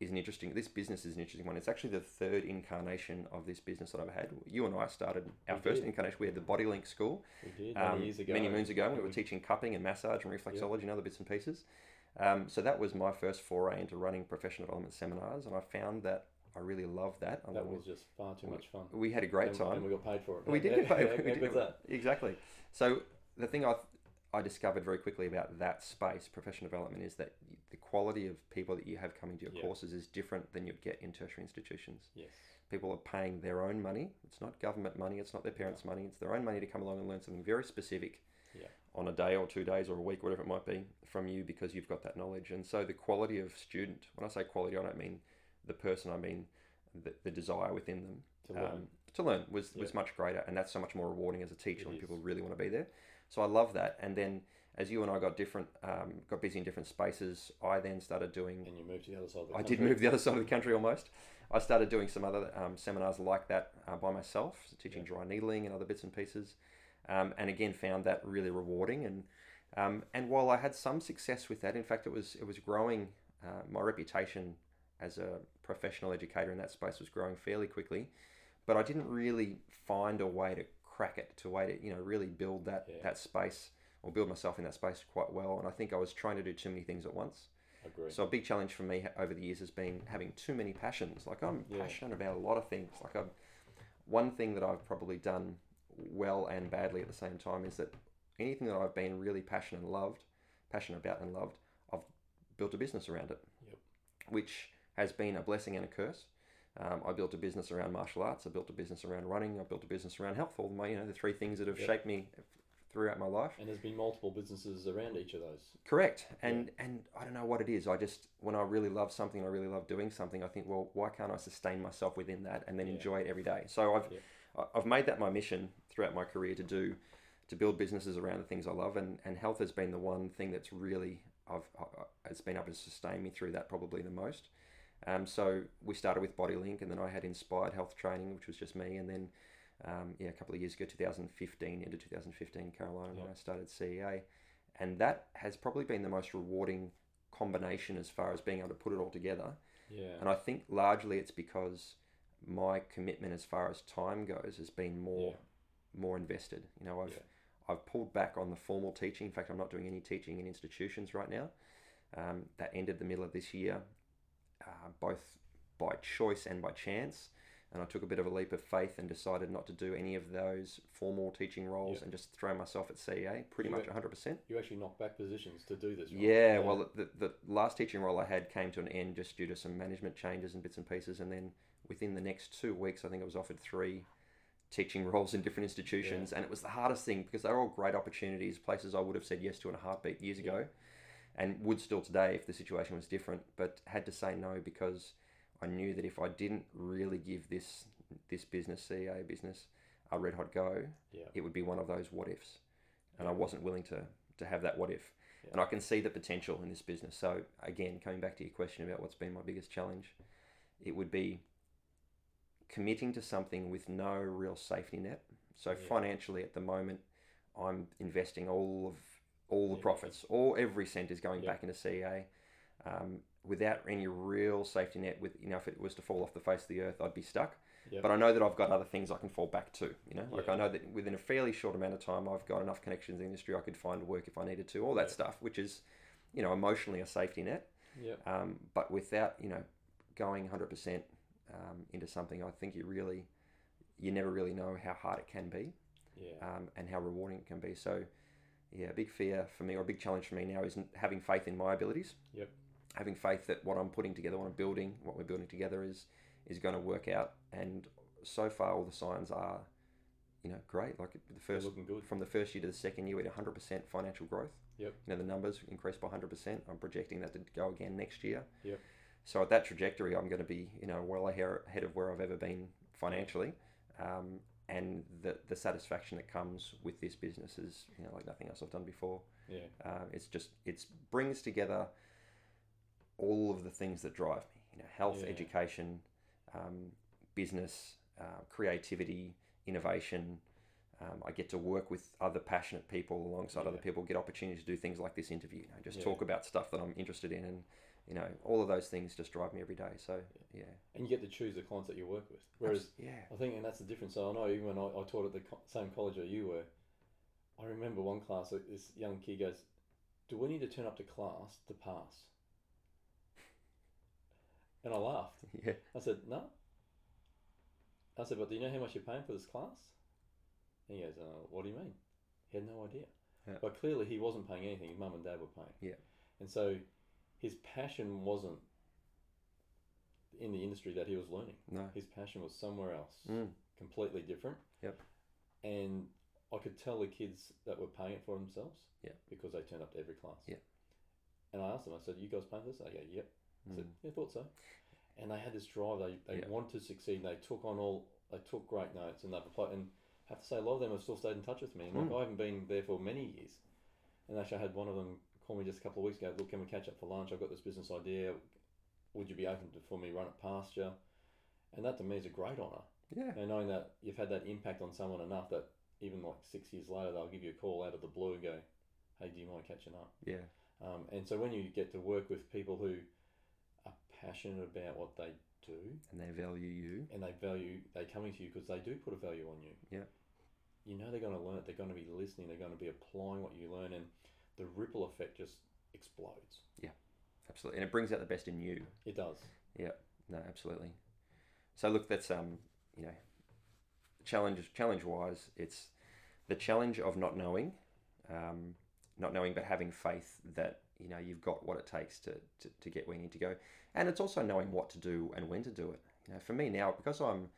is an interesting. This business is an interesting one. It's actually the third incarnation of this business that I've had. You and I started our We first did. incarnation. We had the Bodylink School We did many um, years ago. many moons ago. We were teaching cupping and massage and reflexology and other bits and pieces. Um, so that was my first foray into running professional development seminars, and I found that I really loved that. That was just far too much fun. we had a great and, time. and we got paid for it. We did get paid. we did good's get- that? Exactly. So the thing I I discovered very quickly about that space, professional development, is that the quality of people that you have coming to your Yeah. courses is different than you'd get in tertiary institutions. Yes. People are paying their own money. It's not government money. It's not their parents' money. It's their own money to come along and learn something very specific Yeah. on a day or two days or a week, whatever it might be, from you because you've got that knowledge. And so the quality of student, when I say quality, I don't mean the person. I mean the, the desire within them To learn. um, to learn was, was much greater, and that's so much more rewarding as a teacher It when is. people really want to be there. So I love that. And then as you and I got different, um, got busy in different spaces, I then started doing. and you moved to the other side of the I country. did move the other side of the country almost. I started doing some other um, seminars like that uh, by myself, teaching dry needling and other bits and pieces, um, and again found that really rewarding. And um, and while I had some success with that, in fact, it was it was growing. Uh, my reputation as a professional educator in that space was growing fairly quickly, but I didn't really find a way to crack it, to way to you know really build that Yeah. that space or build myself in that space quite well. And I think I was trying to do too many things at once. Agree. So a big challenge for me over the years has been having too many passions. Like I'm Yeah. passionate about a lot of things. Like I'm, one thing that I've probably done well and badly at the same time is that anything that I've been really passionate and loved, passionate about and loved, I've built a business around it, Yep. which has been a blessing and a curse. Um, I built a business around martial arts. I built a business around running. I built a business around health. All my, you know, the three things that have Yep. shaped me throughout my life. and there's been multiple businesses around each of those. Correct. And and I don't know what it is. I just when I really love something, I really love doing something. I think, well, why can't I sustain myself within that and then Yeah. enjoy it every day? So I've Yeah. I've made that my mission throughout my career to do to build businesses around the things I love, and and health has been the one thing that's really I've it's been able to sustain me through that probably the most. Um, so we started with Bodylink, and then I had Inspired Health Training, which was just me, and then um, yeah, a couple of years ago, 2015 into 2015, Caroline and Yep. I started CEA, and that has probably been the most rewarding combination as far as being able to put it all together. Yeah. And I think largely it's because my commitment as far as time goes has been more more invested. You know, I've Yeah. I've pulled back on the formal teaching. In fact, I'm not doing any teaching in institutions right now. Um, that ended the middle of this year, uh, both by choice and by chance. And I took a bit of a leap of faith and decided not to do any of those formal teaching roles Yeah. and just throw myself at CEA pretty You much went- 100%. you actually knocked back positions to do this. Right? Yeah, well, the, the last teaching role I had came to an end just due to some management changes and bits and pieces. And then within the next two weeks, I think I was offered three teaching roles in different institutions. And it was the hardest thing because they're all great opportunities, places I would have said yes to in a heartbeat years Yeah. ago and would still today if the situation was different, but had to say no because I knew that if I didn't really give this this business, CA business, a red hot go, Yeah. it would be one of those what ifs. And Yeah. I wasn't willing to, to have that what if. Yeah. And I can see the potential in this business. So, again, coming back to your question about what's been my biggest challenge, it would be committing to something with no real safety net. So, financially, at the moment, I'm investing all of all the profits, all every cent is going back into CEA. Um, without any real safety net, with you know, if it was to fall off the face of the earth, I'd be stuck. Yep. But I know that I've got other things I can fall back to. You know, like Yeah. I know that within a fairly short amount of time, I've got enough connections in the industry. I could find work if I needed to. All that Yeah. stuff, which is, you know, emotionally a safety net. Yeah. Um, but without you know, going hundred percent um, into something, I think you really, you never really know how hard it can be Yeah. um, and how rewarding it can be. So, yeah, a big fear for me or a big challenge for me now is having faith in my abilities. Yep. Having faith that what I'm putting together, what I'm building, what we're building together is is going to work out. And so far, all the signs are, you know, great. Like the first from the first year to the second year, we had 100% financial growth. Yep. You know, the numbers increased by 100%. I'm projecting that to go again next year. Yep. So at that trajectory, I'm going to be, you know, well ahead of where I've ever been financially. Um, and the, the satisfaction that comes with this business is, you know, like nothing else I've done before. Yeah. Uh, it's just, it brings together all of the things that drive me, you know, health, Yeah. education, um, business, uh, creativity, innovation. Um, I get to work with other passionate people alongside other people, get opportunities to do things like this interview, you know, just Yeah. talk about stuff that I'm interested in. And, you know, all of those things just drive me every day. So, yeah. And you get to choose the clients that you work with. Whereas yeah. I think, and that's the difference. So I know even when I, I taught at the co- same college that you were, I remember one class, this young kid goes, Do we need to turn up to class to pass? And I laughed. Yeah. I said, No. I said, But do you know how much you're paying for this class? And he goes, uh, What do you mean? He had no idea. Yeah. But clearly he wasn't paying anything. His mum and dad were paying. Yeah. And so his passion wasn't in the industry that he was learning. No. His passion was somewhere else Mm. completely different. Yep. And I could tell the kids that were paying it for themselves. Yeah. Because they turned up to every class. Yeah. And I asked them, I said, You guys paying for this? They go, Yep. I said, Mm. Yeah, I thought so. And they had this drive, they, they Yeah. wanted to succeed, they took on all they took great notes and they've applied and I have to say a lot of them have still stayed in touch with me. And like Mm. I haven't been there for many years. And actually I had one of them call me just a couple of weeks ago, look, can we catch up for lunch? I've got this business idea. Would you be open to for me run it past you? And that to me is a great honour. Yeah. And knowing that you've had that impact on someone enough that even like six years later they'll give you a call out of the blue and go, Hey, do you mind catching up? Yeah. Um, and so when you get to work with people who are passionate about what they do And they value you. and they value, they coming to you because they do put a value on you. Yeah. You know they're going to learn, they're going to be listening, they're going to be applying what you learn, and the ripple effect just explodes. Yeah, absolutely. And it brings out the best in you. It does. Yeah, no, absolutely. So look, that's um, you know, challenge challenge wise, it's the challenge of not knowing, um, not knowing but having faith that you know you've got what it takes to, to, to get where you need to go, and it's also knowing what to do and when to do it. You know, for me now because I'm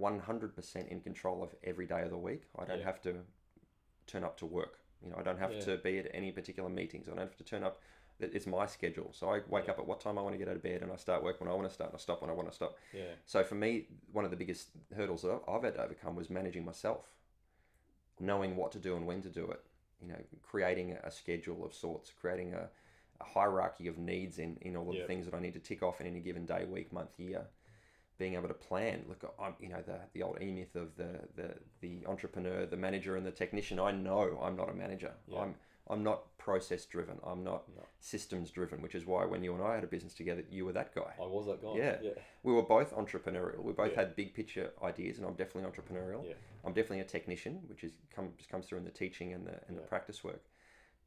100% in control of every day of the week, I don't Yeah. have to turn up to work. You know, I don't have Yeah. to be at any particular meetings. I don't have to turn up. It's my schedule. So I wake Yeah. up at what time I want to get out of bed, and I start work when I want to start, and I stop when I want to stop. Yeah. So for me, one of the biggest hurdles that I've had to overcome was managing myself, knowing what to do and when to do it. You know, creating a schedule of sorts, creating a, a hierarchy of needs in, in all of Yeah. the things that I need to tick off in any given day, week, month, year. Being able to plan. Look, I'm you know the the old e myth of the the the entrepreneur, the manager, and the technician. I know I'm not a manager. Yeah. I'm I'm not process driven. I'm not No. systems driven, which is why when you and I had a business together, you were that guy I was that guy. Yeah. Yeah. we were both entrepreneurial. We both Yeah. had big picture ideas, and I'm definitely entrepreneurial. Yeah. I'm definitely a technician, which is comes comes through in the teaching and the and the practice work.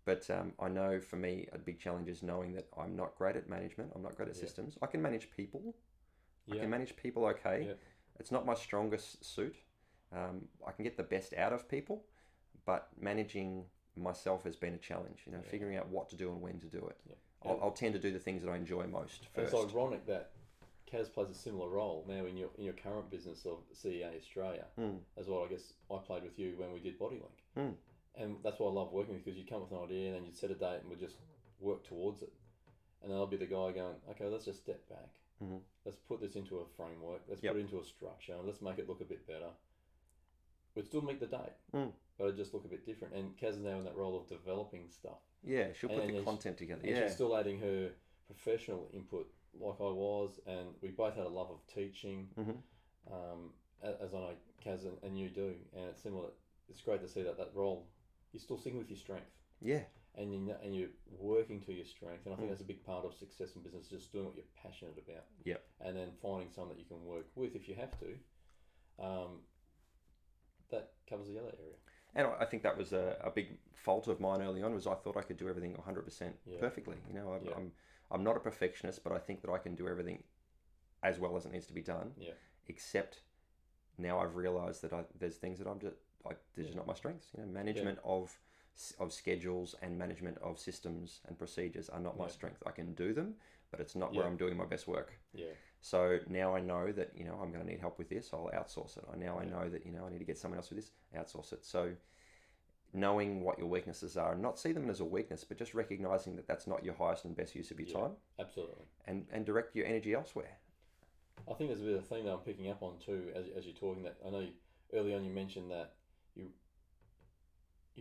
But um, I know for me, a big challenge is knowing that I'm not great at management. I'm not great at systems. I can manage people. I can manage people okay. Yeah. It's not my strongest suit. Um, I can get the best out of people, but managing myself has been a challenge. You know, Yeah. figuring out what to do and when to do it. Yeah. I'll, I'll tend to do the things that I enjoy most And first. It's ironic that Kaz plays a similar role now in your in your current business of CEA Australia, Mm. as well. I guess I played with you when we did Bodylink. Mm. And that's why I love working with because you come with an idea and then you'd set a date and we'd just work towards it. And then I'll be the guy going, okay, let's just step back. Mhm. Let's put this into a framework. Let's Yep. put it into a structure. Let's make it look a bit better. We'd still meet the date, Mm. but it'd just look a bit different. And Kaz is now in that role of developing stuff. Yeah, she'll put And the content together. Yeah. she's still adding her professional input like I was, and we both had a love of teaching, Mhm. um, as I know Kaz and, and you do, and it's similar. It's great to see that that role, you're still sticking with your strength, Yeah. And you and you're working to your strength, and I think Mm. that's a big part of success in business, just doing what you're passionate about. Yep. And then finding someone that you can work with if you have to. Um, that covers the other area. And I I think that was a, a big fault of mine early on was I thought I could do everything 100% Yeah. perfectly. You know, I'm, Yeah. I'm, I'm not a perfectionist, but I think that I can do everything as well as it needs to be done. Yeah. Except now I've realized that I, there's things that I'm just, I, they're Yeah. not my strengths. You know, management of of schedules and management of systems and procedures are not my Yeah. strength. I can do them, but it's not where I'm doing my best work. Yeah. So now I know that you know I'm going to need help with this. I'll outsource it. I now I know that you know I need to get someone else with this. Outsource it. So knowing what your weaknesses are and not see them as a weakness, but just recognizing that that's not your highest and best use of your Yeah. time, Absolutely. and and direct your energy elsewhere. I think there's a bit of a thing that I'm picking up on too as, as you're talking. That I know you, early on you mentioned that you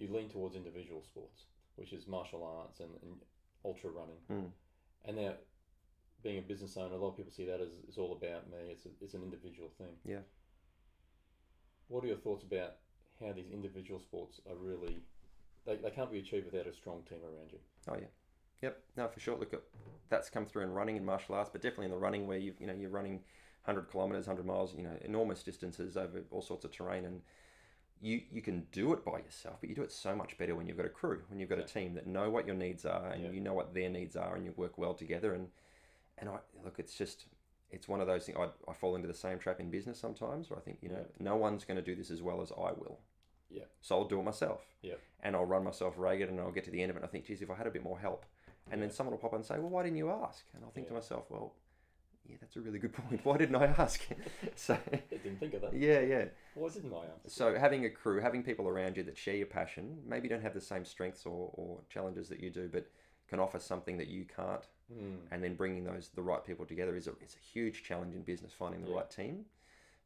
you lean towards individual sports, which is martial arts and, and ultra running. Mm. And now, being a business owner, a lot of people see that as it's all about me. It's a, it's an individual thing. Yeah. What are your thoughts about how these individual sports are really they, they can't be achieved without a strong team around you. Oh yeah, yep. No, for sure. Look, at that's come through in running and martial arts, but definitely in the running where you you know you're running hundred kilometers, hundred miles, you know, enormous distances over all sorts of terrain, and you you can do it by yourself, but you do it so much better when you've got a crew, when you've got Yeah. a team that know what your needs are and Yeah. you know what their needs are, and you work well together. And and I look, it's just it's one of those things. I, I fall into the same trap in business sometimes, where I think you know Yeah. no one's going to do this as well as I will. Yeah. So I'll do it myself. Yeah. And I'll run myself ragged, and I'll get to the end of it. and I think, geez, if I had a bit more help, and then someone will pop up and say, well, why didn't you ask? And I'll think to myself, well, yeah, that's a really good point. Why didn't I ask? so, I didn't think of that. yeah, yeah. Why didn't I answer? So having a crew, having people around you that share your passion, maybe don't have the same strengths or, or challenges that you do, but can offer something that you can't, Mm. and then bringing those the right people together is a, it's a huge challenge in business, finding the Yeah. right team.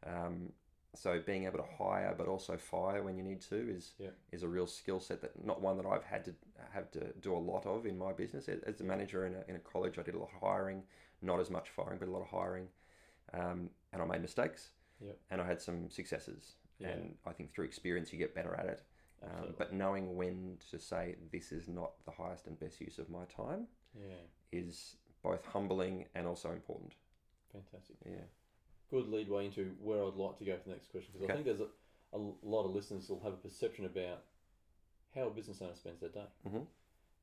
Um, so being able to hire but also fire when you need to is Yeah. is a real skill set that not one that I've had to have to do a lot of in my business. As as a manager in a, in a college, I did a lot of hiring, not as much firing, but a lot of hiring, um, and I made mistakes, Yeah. and I had some successes. Yeah. And I think through experience you get better at it. Um, but knowing when to say this is not the highest and best use of my time yeah. is both humbling and also important. Fantastic. Yeah. good lead way into where I'd like to go for the next question because Okay. I think there's a, a lot of listeners will have a perception about how a business owner spends their day. Mhm.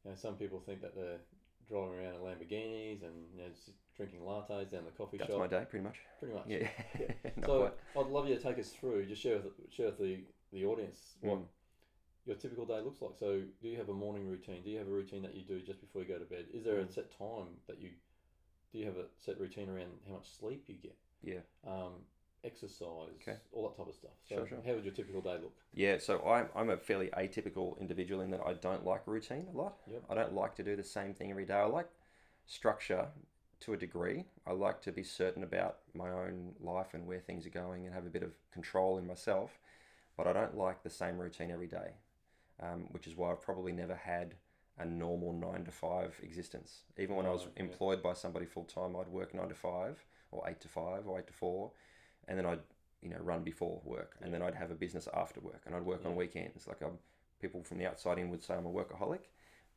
You know, some people think that they're driving around in Lamborghinis and you know, drinking lattes down the coffee That's shop. That's my day, pretty much. Pretty much. Yeah. Not So quite. I'd love you to take us through, just share with, share with the, the audience what Mm. your typical day looks like. So, do you have a morning routine? Do you have a routine that you do just before you go to bed? Is there a Mm. set time that you do? You have a set routine around how much sleep you get? Yeah. um, exercise, Okay. all that type of stuff. So, Sure, sure. how would your typical day look? Yeah, so I'm, I'm a fairly atypical individual in that I don't like routine a lot. Yep. I don't like to do the same thing every day. I like structure to a degree. I like to be certain about my own life and where things are going and have a bit of control in myself. But I don't like the same routine every day, um, which is why I've probably never had a normal nine to five existence. Even when I was yeah. employed by somebody full time, I'd work nine to five or eight to five or eight to four, and then I'd you know run before work, and then I'd have a business after work, and I'd work on weekends. Like I'm, people from the outside in would say I'm a workaholic,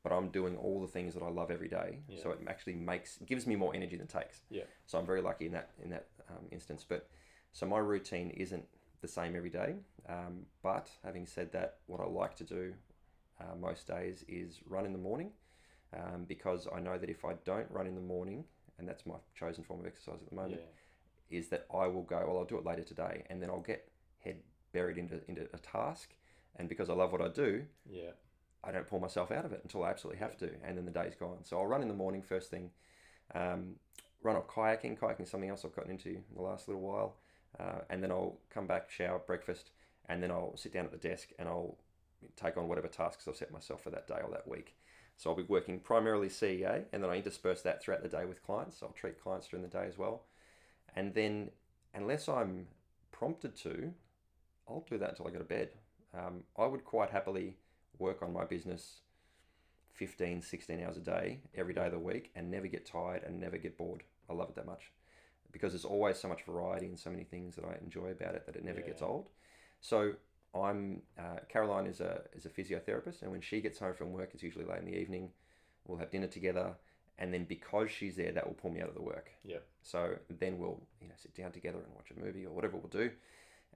but I'm doing all the things that I love every day. Yeah. So it actually makes gives me more energy than it takes. Yeah. So I'm very lucky in that in that um, instance. But so my routine isn't the same every day. Um, but having said that, what I like to do uh, most days is run in the morning, um, because I know that if I don't run in the morning, and that's my chosen form of exercise at the moment, Yeah, is that I will go, well, I'll do it later today, and then I'll get head buried into, into a task. And because I love what I do, yeah, I don't pull myself out of it until I absolutely have to, and then the day's gone. So I'll run in the morning first thing, um, run off kayaking. Kayaking is something else I've gotten into in the last little while, uh, and then I'll come back, shower, breakfast, and then I'll sit down at the desk and I'll take on whatever tasks I've set myself for that day or that week. So I'll be working primarily CEA, and then I intersperse that throughout the day with clients. So I'll treat clients during the day as well, and then unless I'm prompted to, I'll do that until I go to bed. Um, I would quite happily work on my business 15, 16 hours a day, every day of the week, and never get tired and never get bored. I love it that much because there's always so much variety and so many things that I enjoy about it that it never gets old. So I'm uh, Caroline is a is a physiotherapist, and when she gets home from work, it's usually late in the evening. We'll have dinner together, and then because she's there, that will pull me out of the work. Yep. So then we'll you know sit down together and watch a movie or whatever we'll do,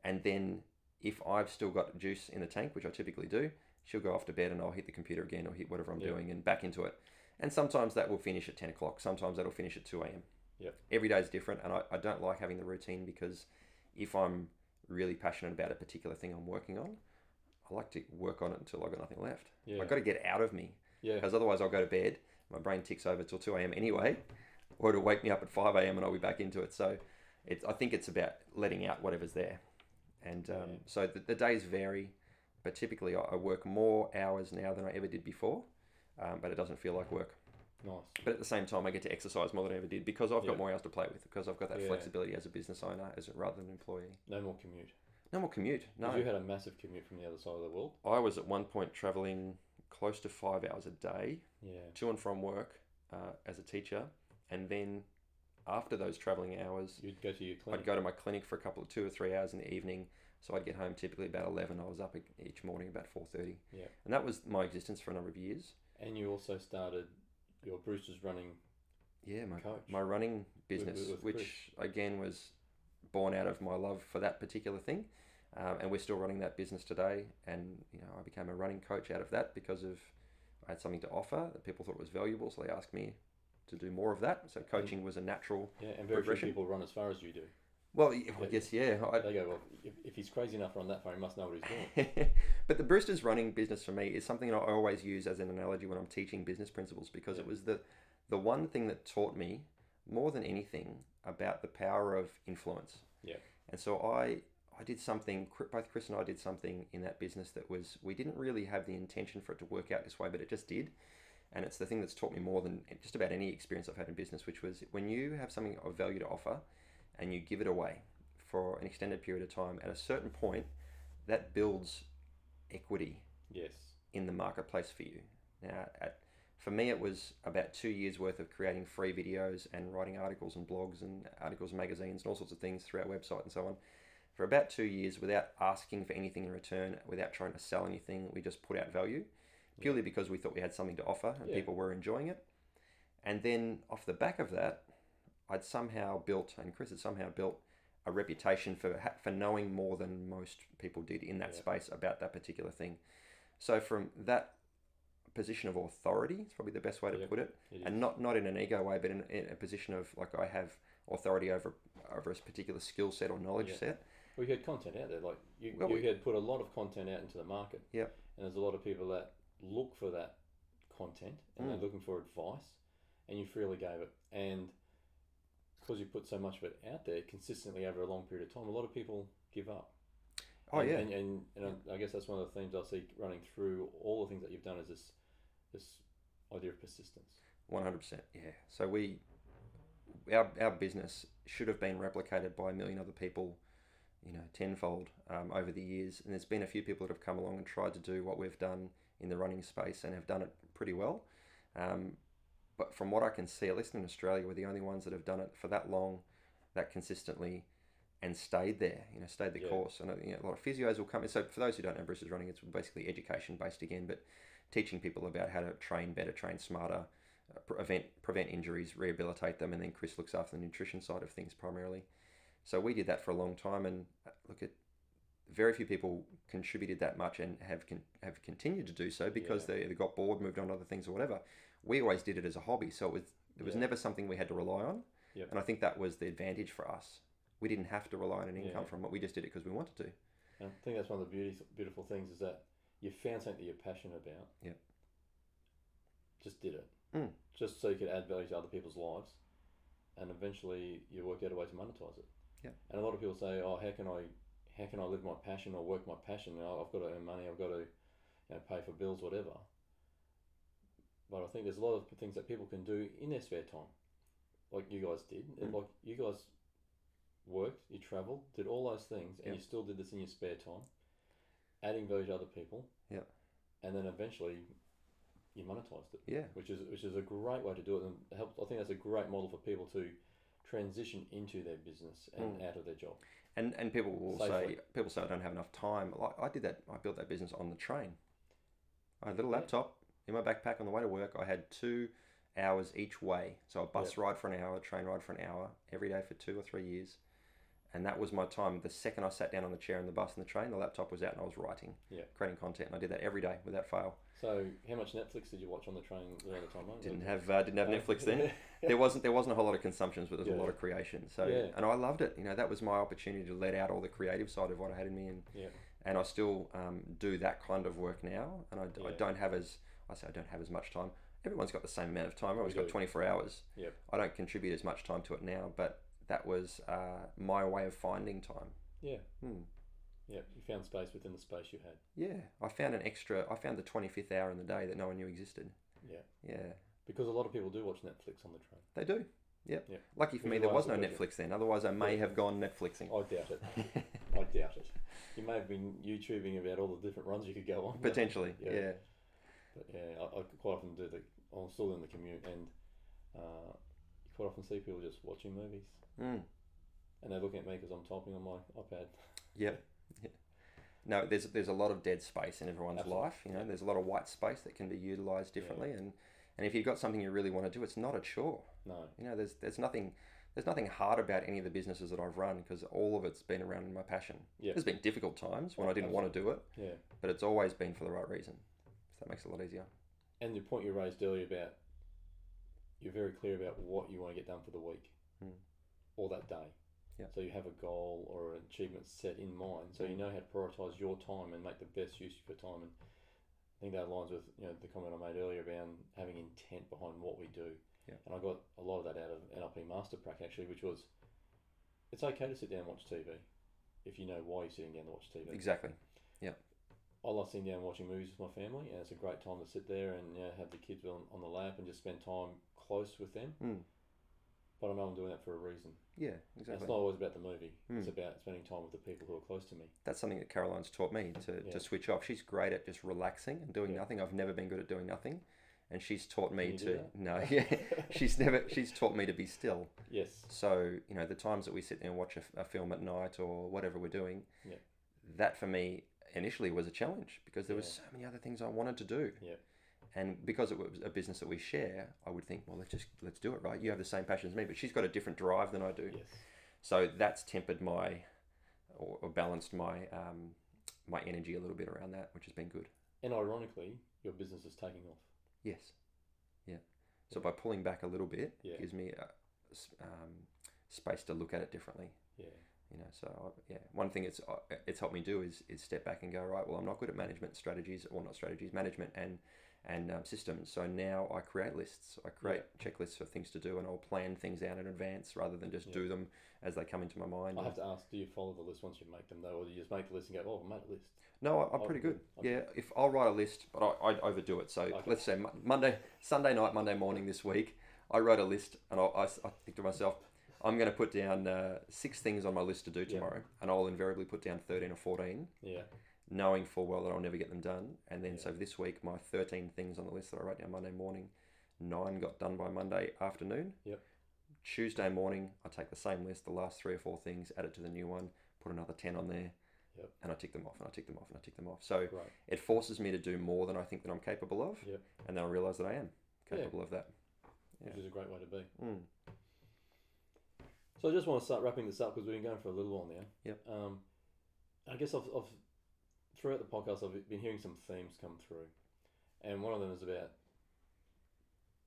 and then if I've still got juice in the tank, which I typically do, she'll go off to bed and I'll hit the computer again or hit whatever I'm Yeah. doing and back into it. And sometimes that will finish at ten o'clock. Sometimes that'll finish at two a.m. Yep. Every day is different, and I, I don't like having the routine because if I'm really passionate about a particular thing I'm working on, I like to work on it until I've got nothing left. Yeah. I've got to get out of me yeah. because otherwise I'll go to bed. My brain ticks over till 2 a.m. anyway, or it'll wake me up at 5 a.m. and I'll be back into it. So it's, I think it's about letting out whatever's there. And um, Yeah. so the, the days vary, but typically I, work more hours now than I ever did before, um, but it doesn't feel like work. Nice. But at the same time, I get to exercise more than I ever did because I've Yeah. got more hours to play with, because I've got that Yeah. flexibility as a business owner as a, rather than an employee. No more commute. No more commute. No. You had a massive commute from the other side of the world. I was at one point traveling close to five hours a day Yeah. to and from work uh, as a teacher, and then after those traveling hours, You'd go to your clinic. I'd go to my clinic for a couple of two or three hours in the evening. So I'd get home typically about eleven. I was up each morning about four thirty. Yeah. and that was my existence for a number of years. And you also started your Brewster's running Yeah, my coach. my running business, with which again was born out of my love for that particular thing, um, and we're still running that business today. And you know, I became a running coach out of that because of I had something to offer that people thought was valuable, so they asked me to do more of that. So coaching was a natural. yeah, and very few people run as far as you do. Well, I Yeah. guess yeah. I, They go, well, if, if he's crazy enough to run that far, he must know what he's doing. but the Brewster's running business for me is something that I always use as an analogy when I'm teaching business principles because it was the the one thing that taught me more than anything about the power of influence. Yeah. And so I I did something. Both Chris and I did something in that business that was we didn't really have the intention for it to work out this way, but it just did. And it's the thing that's taught me more than just about any experience I've had in business, which was when you have something of value to offer, and you give it away for an extended period of time, at a certain point, that builds equity Yes. in the marketplace for you. Now, at, for me, it was about two years worth of creating free videos and writing articles and blogs and articles and magazines and all sorts of things through our website and so on. For about two years, without asking for anything in return, without trying to sell anything, we just put out value purely because we thought we had something to offer and Yeah. people were enjoying it. And then off the back of that, I'd somehow built, and Chris had somehow built, a reputation for for knowing more than most people did in that Yeah. space about that particular thing. So from that position of authority, it's probably the best way to Yep. put it, It and not not in an ego way, but in, in a position of like I have authority over over a particular skill set or knowledge Yeah. set. We had content out there. Like you, Well, you we- had put a lot of content out into the market. Yep. And there's a lot of people that look for that content and Mm. they're looking for advice, and you freely gave it. And because you put so much of it out there consistently over a long period of time, a lot of people give up. Oh and, yeah, And, and, and I guess that's one of the themes I see running through all the things that you've done is this this idea of persistence. One hundred percent. Yeah. So we, our our business should have been replicated by a million other people, you know, tenfold um, over the years. And there's been a few people that have come along and tried to do what we've done in the running space and have done it pretty well. Um, but from what I can see, at least in Australia, we're the only ones that have done it for that long, that consistently, and stayed there. You know, stayed the Yeah. course. And uh, you know, a lot of physios will come. In. So for those who don't know, Brewster's running, it's basically education based again, but teaching people about how to train better, train smarter, uh, prevent prevent injuries, rehabilitate them, and then Chris looks after the nutrition side of things primarily. So we did that for a long time, and uh, look at very few people contributed that much and have con- have continued to do so because Yeah. they either got bored, moved on to other things, or whatever. We always did it as a hobby, so it was it was Yeah. never something we had to rely on, Yep. and I think that was the advantage for us. We didn't have to rely on an income Yeah. from it. We just did it because we wanted to. And I think that's one of the beauty, beautiful things is that you found something that you're passionate about. Yep. Just did it. Mm. Just so you could add value to other people's lives, and eventually you work out a way to monetize it. Yep. And a lot of people say, "Oh, how can I, how can I live my passion or work my passion? You know, I've got to earn money. I've got to, you know, pay for bills, whatever." But I think there's a lot of things that people can do in their spare time, like you guys did. Mm. Like you guys worked, you travelled, did all those things, and Yep. you still did this in your spare time, adding value to other people. Yeah. And then eventually, you monetized it, Yeah. which is which is a great way to do it, and it helps. I think that's a great model for people to transition into their business and Mm. out of their job. And and people will Safely. say people say I don't have enough time. Like I did that. I built that business on the train. I had a little Yeah. laptop in my backpack on the way to work. I had two hours each way. So a bus ride for an hour, a train ride for an hour every day for two or three years. And that was my time. The second I sat down on the chair in the bus and the train, the laptop was out and I was writing, Yeah. creating content. And I did that every day without fail. So, how much Netflix did you watch on the train around the time? Didn't have uh, didn't have Uh, Netflix then. there wasn't there wasn't a whole lot of consumptions, but there was a lot of creation. So Yeah. and I loved it. You know, that was my opportunity to let out all the creative side of what I had in me and Yeah. and I still um, do that kind of work now, and I, I don't have as I say I don't have as much time. Everyone's got the same amount of time. Everyone's got 24 hours. Yep. I don't contribute as much time to it now, but that was uh, my way of finding time. Yeah. Hmm. Yeah. You found space within the space you had. Yeah, I found an extra. I found the 25th hour in the day that no one knew existed. Yeah. Yeah, Because a lot of people do watch Netflix on the train. they do. Yep. Yeah. Lucky for Which me, there was no. Netflix then. Otherwise, I may Yeah. have gone Netflixing. I doubt it. I doubt it. You may have been YouTubing about all the different runs you could go on. Potentially, Yeah. yeah. But yeah, I, I quite often do the. I'm still in the commute, and uh, you quite often see people just watching movies, Mm. and they're looking at me because I'm typing on my iPad. Yep. Yeah. No, there's there's a lot of dead space in everyone's Absolutely. life. You know, Yeah. there's a lot of white space that can be utilised Yeah. differently, and and if you've got something you really want to do, it's not a chore. No. You know, there's there's nothing there's nothing hard about any of the businesses that I've run because all of it's been around my passion. Yeah. There's been difficult times when I didn't want to do it, Yeah. but it's always been for the right reason. So that makes it a lot easier. And the point you raised earlier about you're very clear about what you want to get done for the week Mm. or that day. Yeah. So you have a goal or an achievement set in mind, so you know how to prioritize your time and make the best use of your time. And I think that aligns with you know the comment I made earlier about having intent behind what we do. Yeah. And I got a lot of that out of NLP Master Prac actually, which was it's okay to sit down and watch TV if you know why you're sitting down to watch TV. Exactly. I love sitting down watching movies with my family, and it's a great time to sit there and you know, have the kids on, on the lap and just spend time close with them. Mm. But I know I'm doing that for a reason. Yeah, And exactly. It's not always about the movie. It's Mm. about spending time with the people who are close to me. That's something that Caroline's taught me to, Yeah. to switch off. She's great at just relaxing and doing Yeah. nothing. I've never been good at doing nothing, and she's taught me Can you do to no. Yeah, she's never. She's taught me to be still. Yes. So you know, the times that we sit there and watch a, a film at night or whatever we're doing, Yeah. that for me initially was a challenge because there was Yeah. so many other things I wanted to do. Yeah. And because it was a business that we share, I would think, well, let's just let's do it, right? You have the same passion as me, but she's got a different drive than I do. Yes. So that's tempered my or, or balanced my um, my energy a little bit around that, which has been good. And ironically, your business is taking off. Yes. Yeah. So by pulling back a little bit, Yeah. gives me a, s- um, space to look at it differently. Yeah. You know, so I, yeah, one thing it's uh, it's helped me do is is step back and go right. Well, I'm not good at management strategies, or not strategies, management and and um, systems. So now I create lists. I create checklists for things to do, and I'll plan things out in advance rather than just Yeah. do them as they come into my mind. I have to ask, do you follow the list once you make them though, or do you just make the list and go, oh, I made a list? No, I, I'm Oh, pretty good. good. Okay. Yeah, if I'll write a list, but I, I overdo it. So Okay. let's say Monday, Sunday night, Monday morning this week, I wrote a list, and I, I, I think to myself, I'm going to put down uh, six things on my list to do Yeah. tomorrow, and I'll invariably put down 13 or 14, Yeah. knowing full well that I'll never get them done. And then Yeah. so this week, my 13 things on the list that I wrote down Monday morning, nine got done by Monday afternoon. Yep. Tuesday morning, I take the same list, the last three or four things, add it to the new one, put another 10 on there. Yep. And I tick them off, and I tick them off, and I tick them off. So Great. it forces me to do more than I think that I'm capable of, Yep. and then I realise that I am Yeah. capable of that. Yeah. Which is a great way to be. Mm. So I just want to start wrapping this up because we've been going for a little while now. Yep. Um, I guess I've, I've throughout the podcast I've been hearing some themes come through, and one of them is about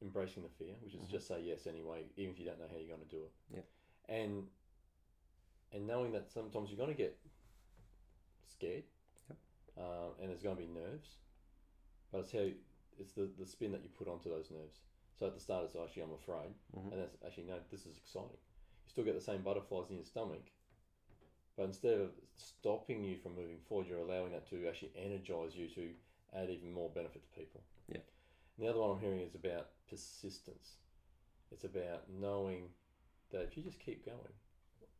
embracing the fear, which is Mhm. just say yes anyway, even if you don't know how you're going to do it. Yep. And and knowing that sometimes you're going to get scared, Yep. uh, and there's going to be nerves, but it's how it's the the spin that you put onto those nerves. So at the start it's actually I'm afraid, Mhm. and that's actually no, this is exciting. You still get the same butterflies in your stomach, but instead of stopping you from moving forward, you're allowing that to actually energize you to add even more benefit to people. Yeah. And the other one I'm hearing is about persistence. It's about knowing that if you just keep going,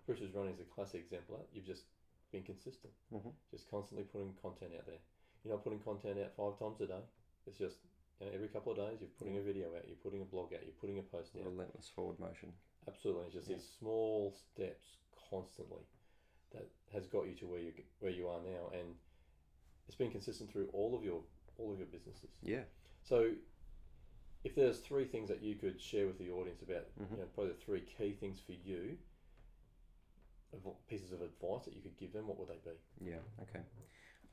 Brewster's running is a classic example. You've just been consistent, Mhm. just constantly putting content out there. You're not putting content out five times a day. It's just you know, every couple of days you're putting a video out, you're putting a blog out, you're putting a post out. Relentless forward motion. Absolutely, it's just Yeah. these small steps constantly that has got you to where you where you are now, and it's been consistent through all of your all of your businesses. Yeah. So, if there's three things that you could share with the audience about, Mhm. you know, probably the three key things for you, pieces of advice that you could give them, what would they be? Yeah. Okay.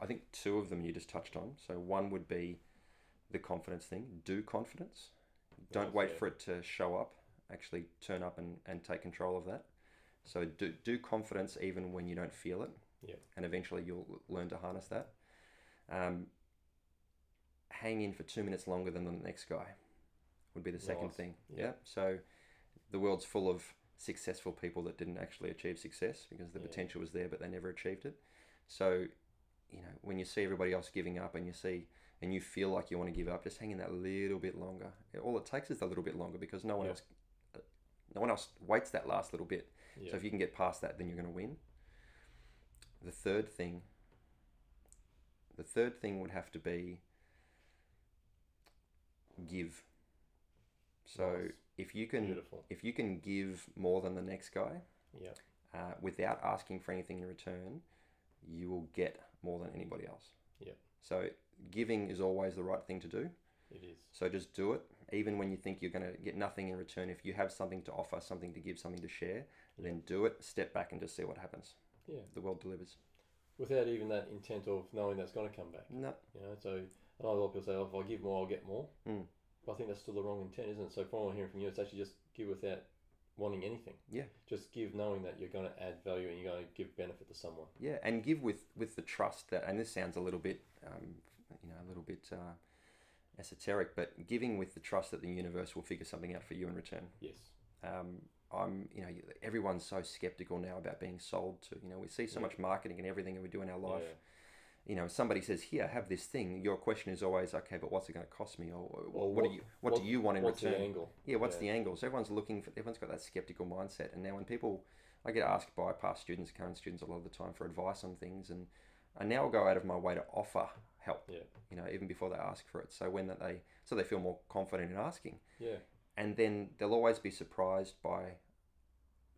I think two of them you just touched on. So one would be the confidence thing. Do confidence. Don't Nice, wait yeah. for it to show up. Actually turn up and, and take control of that. So do do confidence even when you don't feel it. Yeah. And eventually you'll learn to harness that. Um, hang in for two minutes longer than the next guy would be the second Nice. thing. Yeah. Yeah. So the world's full of successful people that didn't actually achieve success because the Yeah. potential was there, but they never achieved it. So, you know, when you see everybody else giving up and you see and you feel like you want to give up, just hang in that little bit longer. All it takes is a little bit longer because no one Yeah. else, no one else waits that last little bit. Yeah. So if you can get past that, then you're going to win. The third thing, the third thing would have to be give. So Nice. if you can, Beautiful. if you can give more than the next guy Yeah. uh, without asking for anything in return, you will get more than anybody else. Yeah. So giving is always the right thing to do. It is. So just do it, even when you think you're going to get nothing in return. If you have something to offer, something to give, something to share, Yeah. then do it. Step back and just see what happens. Yeah. The world delivers. Without even that intent of knowing that's going to come back. No. You know, so I know a lot of people say, oh, if I give more, I'll get more. Mm. But I think that's still the wrong intent, isn't it? So from what I'm hearing from you, it's actually just give without wanting anything. Yeah. Just give knowing that you're going to add value and you're going to give benefit to someone. Yeah, and give with with the trust that, and this sounds a little bit, um, you know, a little bit uh, esoteric, but giving with the trust that the universe will figure something out for you in return. Yes. Um, I'm, you know, everyone's so skeptical now about being sold to. You know, we see so Yeah. much marketing and everything that we do in our life. Yeah. You know, somebody says, "Here, have this thing." Your question is always, "Okay, but what's it going to cost me?" Or, Or what, what- do you what, do you want in What's return? the angle? Yeah, what's Yeah. the angle? So everyone's looking for, everyone's got that skeptical mindset. And now when people, I get asked by past students, current students a lot of the time for advice on things, and I now go out of my way to offer help. Yeah. You know, even before they ask for it. So when that they, so they feel more confident in asking, Yeah. and then they'll always be surprised by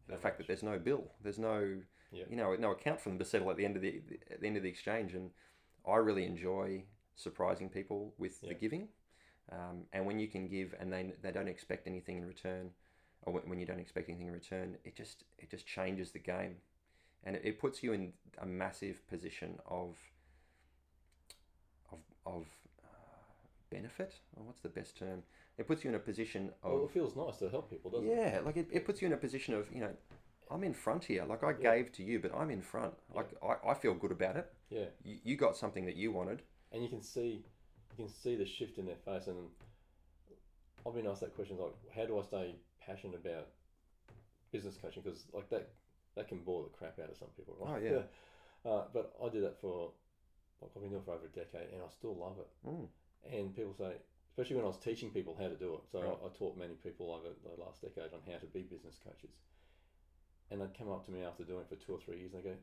the How fact that there's no bill, there's no, Yeah. you know, no account for them to settle at the end of the at the end of the exchange. And I really enjoy surprising people with Yeah. the giving. Um, and when you can give and they, they don't expect anything in return, or when, when you don't expect anything in return, it just it just changes the game, and it, it puts you in a massive position of of uh, benefit. Or what's the best term? It puts you in a position of Well, it feels nice to help people, doesn't it? yeah, like it, it puts you in a position of, you know, I'm in front here. Like I Yeah. gave to you, but I'm in front. Like I, I feel good about it. Yeah. You, you got something that you wanted. and you can see you can see the shift in their face and I've been asked that question like how do I stay passionate about business coaching because like that that can bore the crap out of some people right Oh, yeah. uh, but I do that for like I've been doing it for over a decade and I still love it Mm. and people say especially when I was teaching people how to do it so Right. I, I taught many people over the last decade on how to be business coaches and they'd come up to me after doing it for two or three years and they go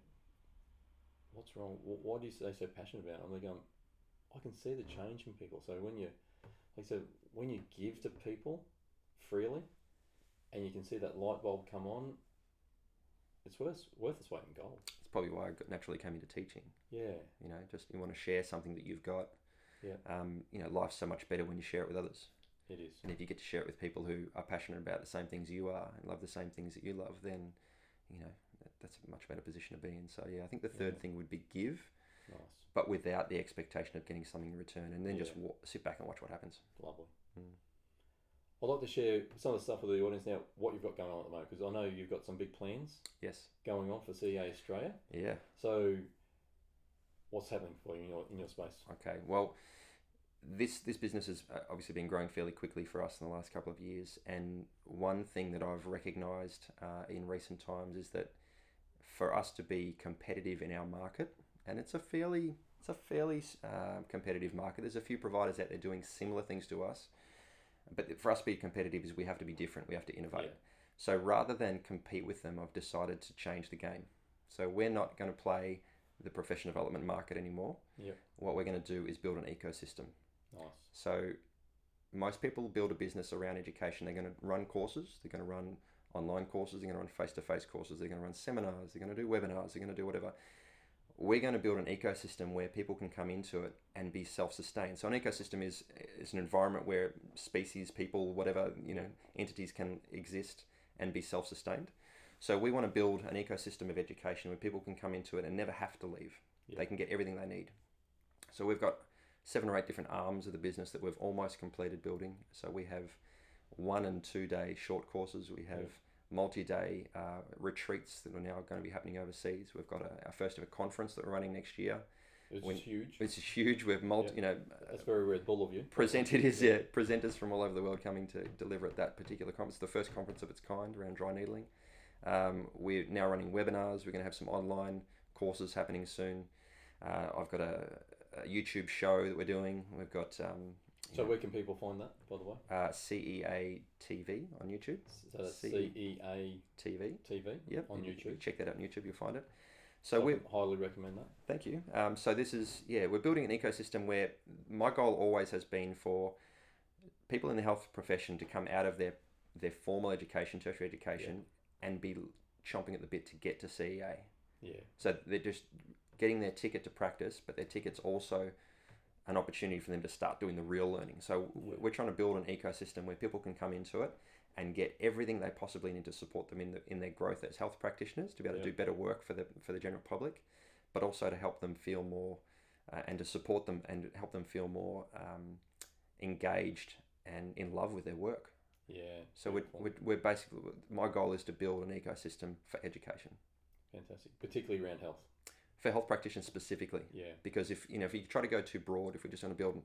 what's wrong Wh- why do you stay so passionate about it and they go I can see the change in people. So when you, like I said, when you give to people freely, and you can see that light bulb come on, it's worth worth its weight in gold. It's probably why I got, naturally came into teaching. Yeah, You know, just you want to share something that you've got. Yeah. Um, you know, life's so much better when you share it with others. it is. And if you get to share it with people who are passionate about the same things you are and love the same things that you love, then, you know, that, that's a much better position to be in. So, yeah, I think the third Yeah. thing would be give, Nice, but without the expectation of getting something in return, and then just Yeah. sit back and watch what happens. lovely. Mm. I'd like to share some of the stuff with the audience now. What you've got going on at the moment, because I know you've got some big plans Yes. going on for CA Australia. Yeah. So, what's happening for you in your in your space? Okay. Well, this this business has uh, obviously been growing fairly quickly for us in the last couple of years, and one thing that I've recognised uh, in recent times is that for us to be competitive in our market, and it's a fairly it's a fairly uh, competitive market. There's a few providers out there doing similar things to us, but for us to be competitive is we have to be different. We have to innovate. Yeah. So rather than compete with them, I've decided to change the game. So we're not going to play the professional development market anymore. Yep. What we're going to do is build an ecosystem. Nice. So most people build a business around education. They're going to run courses. They're going to run online courses. They're going to run face-to-face courses. They're going to run seminars. They're going to do webinars. They're going to do whatever. We're going to build an ecosystem where people can come into it and be self-sustained. So an ecosystem is is an environment where species, people, whatever you know, entities can exist and be self-sustained. So we want to build an ecosystem of education where people can come into it and never have to leave. Yeah. They can get everything they need. So we've got seven or eight different arms of the business that we've almost completed building. So we have one and two day short courses. We have multi-day uh, retreats that are now going to be happening overseas. We've got a, our first ever conference that we're running next year. It's when- huge. It's huge. We've multi, Yeah. you know, That's very Red Bull of you. presented is yeah, presenters from all over the world coming to deliver at that particular conference. The first conference of its kind around dry needling. Um, we're now running webinars. We're going to have some online courses happening soon. Uh, I've got a, a YouTube show that we're doing. We've got um, So where can people find that, by the way? uh, CEA TV on YouTube. So that's C- C E A TV. TV Yep. on you- you YouTube. Check that out on YouTube. You'll find it. So So we're highly recommend that. Thank you. Um, so this is yeah, we're building an ecosystem where my goal always has been for people in the health profession to come out of their their formal education, tertiary education, and be chomping at the bit to get to CEA. Yeah. So they're just getting their ticket to practice, but their ticket's also an opportunity for them to start doing the real learning. So we're trying to build an ecosystem where people can come into it and get everything they possibly need to support them in the, in their growth as health practitioners to be able to Yeah. do better work for the for the general public, but also to help them feel more uh, and to support them and help them feel more um, engaged and in love with their work. Yeah. So we're, we're, we're basically my goal is to build an ecosystem for education fantastic, particularly around health. For health practitioners specifically. Yeah. because if you know if you try to go too broad if we just want to build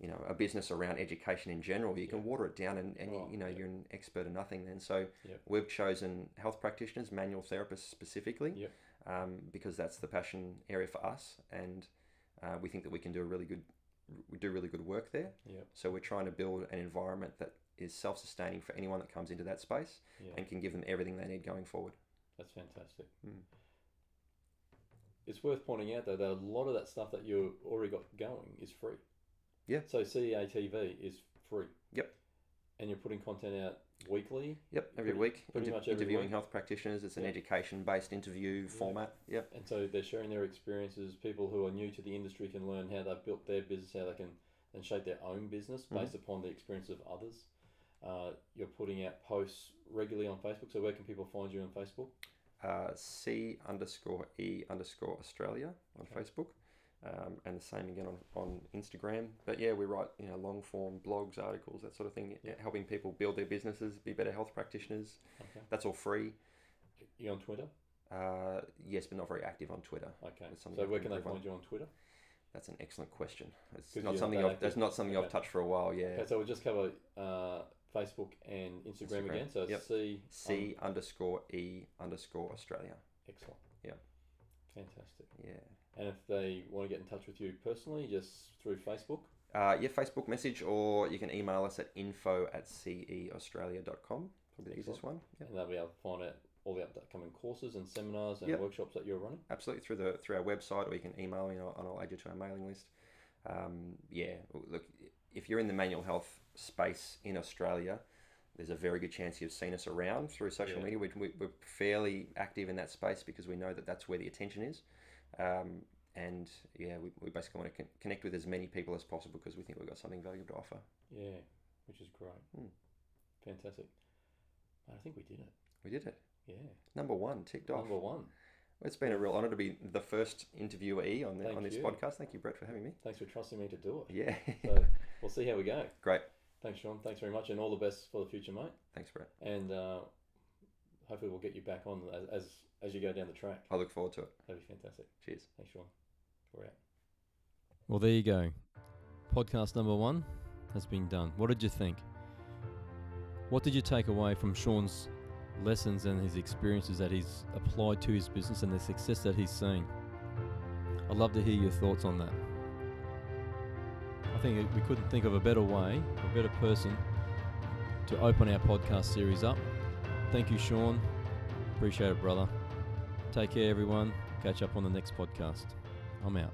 you know a business around education in general you can water it down and, and Oh, you, know yeah. you're an expert of nothing then so Yep. we've chosen health practitioners manual therapists specifically um, because that's the passion area for us and uh, we think that we can do a really good we do really good work there Yep. so we're trying to build an environment that is self-sustaining for anyone that comes into that space Yeah. and can give them everything they need going forward That's fantastic. Mm. It's worth pointing out though that a lot of that stuff that you've already got going is free. Yeah. So CEA TV is free. Yep. And you're putting content out weekly, Yep, every Pretty- week. pretty inter- much every interviewing week. health practitioners. It's an Yeah. education-based interview format. Yep. and so they're sharing their experiences. People who are new to the industry can learn how they've built their business, how they can then shape their own business Mhm. based upon the experience of others. Uh, you're putting out posts regularly on Facebook. So where can people find you on Facebook? Uh, C underscore E underscore Australia on Okay. Facebook, um, and the same again on, on Instagram. But yeah, we write you know long form blogs, articles, that sort of thing, Yeah. helping people build their businesses, be better health practitioners. Okay. That's all free. You on Twitter? Uh, yes, but not very active on Twitter. Okay. So where can they improve on. find you on Twitter? That's an excellent question. It's not something I've, that's not something Okay. I've touched for a while. Yeah. Okay, so we'll just cover uh, Facebook and Instagram, Instagram, again. So yep. C C underscore E underscore Australia. Excellent. Yeah. Fantastic. Yeah. And if they want to get in touch with you personally, just through Facebook. Uh, yeah, Facebook message, or you can email us at info at ceaustralia.com. Probably the easiest one. Yeah. and they'll be able to find out all the upcoming courses and seminars and Yep. workshops that you're running. Absolutely through the through our website, or you can email me, and I'll, and I'll add you to our mailing list. Um, yeah, look, if you're in the manual health space in Australia, there's a very good chance you've seen us around through social Yeah. media. We, we, we're fairly active in that space because we know that that's where the attention is. Um, and yeah, we, we basically want to con- connect with as many people as possible because we think we've got something valuable to offer. Yeah, which is great. Hmm. Fantastic. I think we did it. We did it. Yeah. Number one ticked off. Number one. It's been a real honour to be the first interviewee on the, on this you. podcast. Thank you, Brett, for having me. Thanks for trusting me to do it. Yeah. So we'll see how we go. Great. Thanks, Shaun. Thanks very much, and all the best for the future, mate. Thanks, Brett. And uh, hopefully we'll get you back on as, as as you go down the track. I look forward to it. That'd be fantastic. Cheers. Thanks, Shaun. We're out. Well, there you go. Podcast number one has been done. What did you think? What did you take away from Shaun's lessons and his experiences that he's applied to his business and the success that he's seen? I'd love to hear your thoughts on that. Think we couldn't think of a better way, a better person to open our podcast series up. Thank you, Shaun. Appreciate it, brother. Take care, everyone. Catch up on the next podcast. I'm out.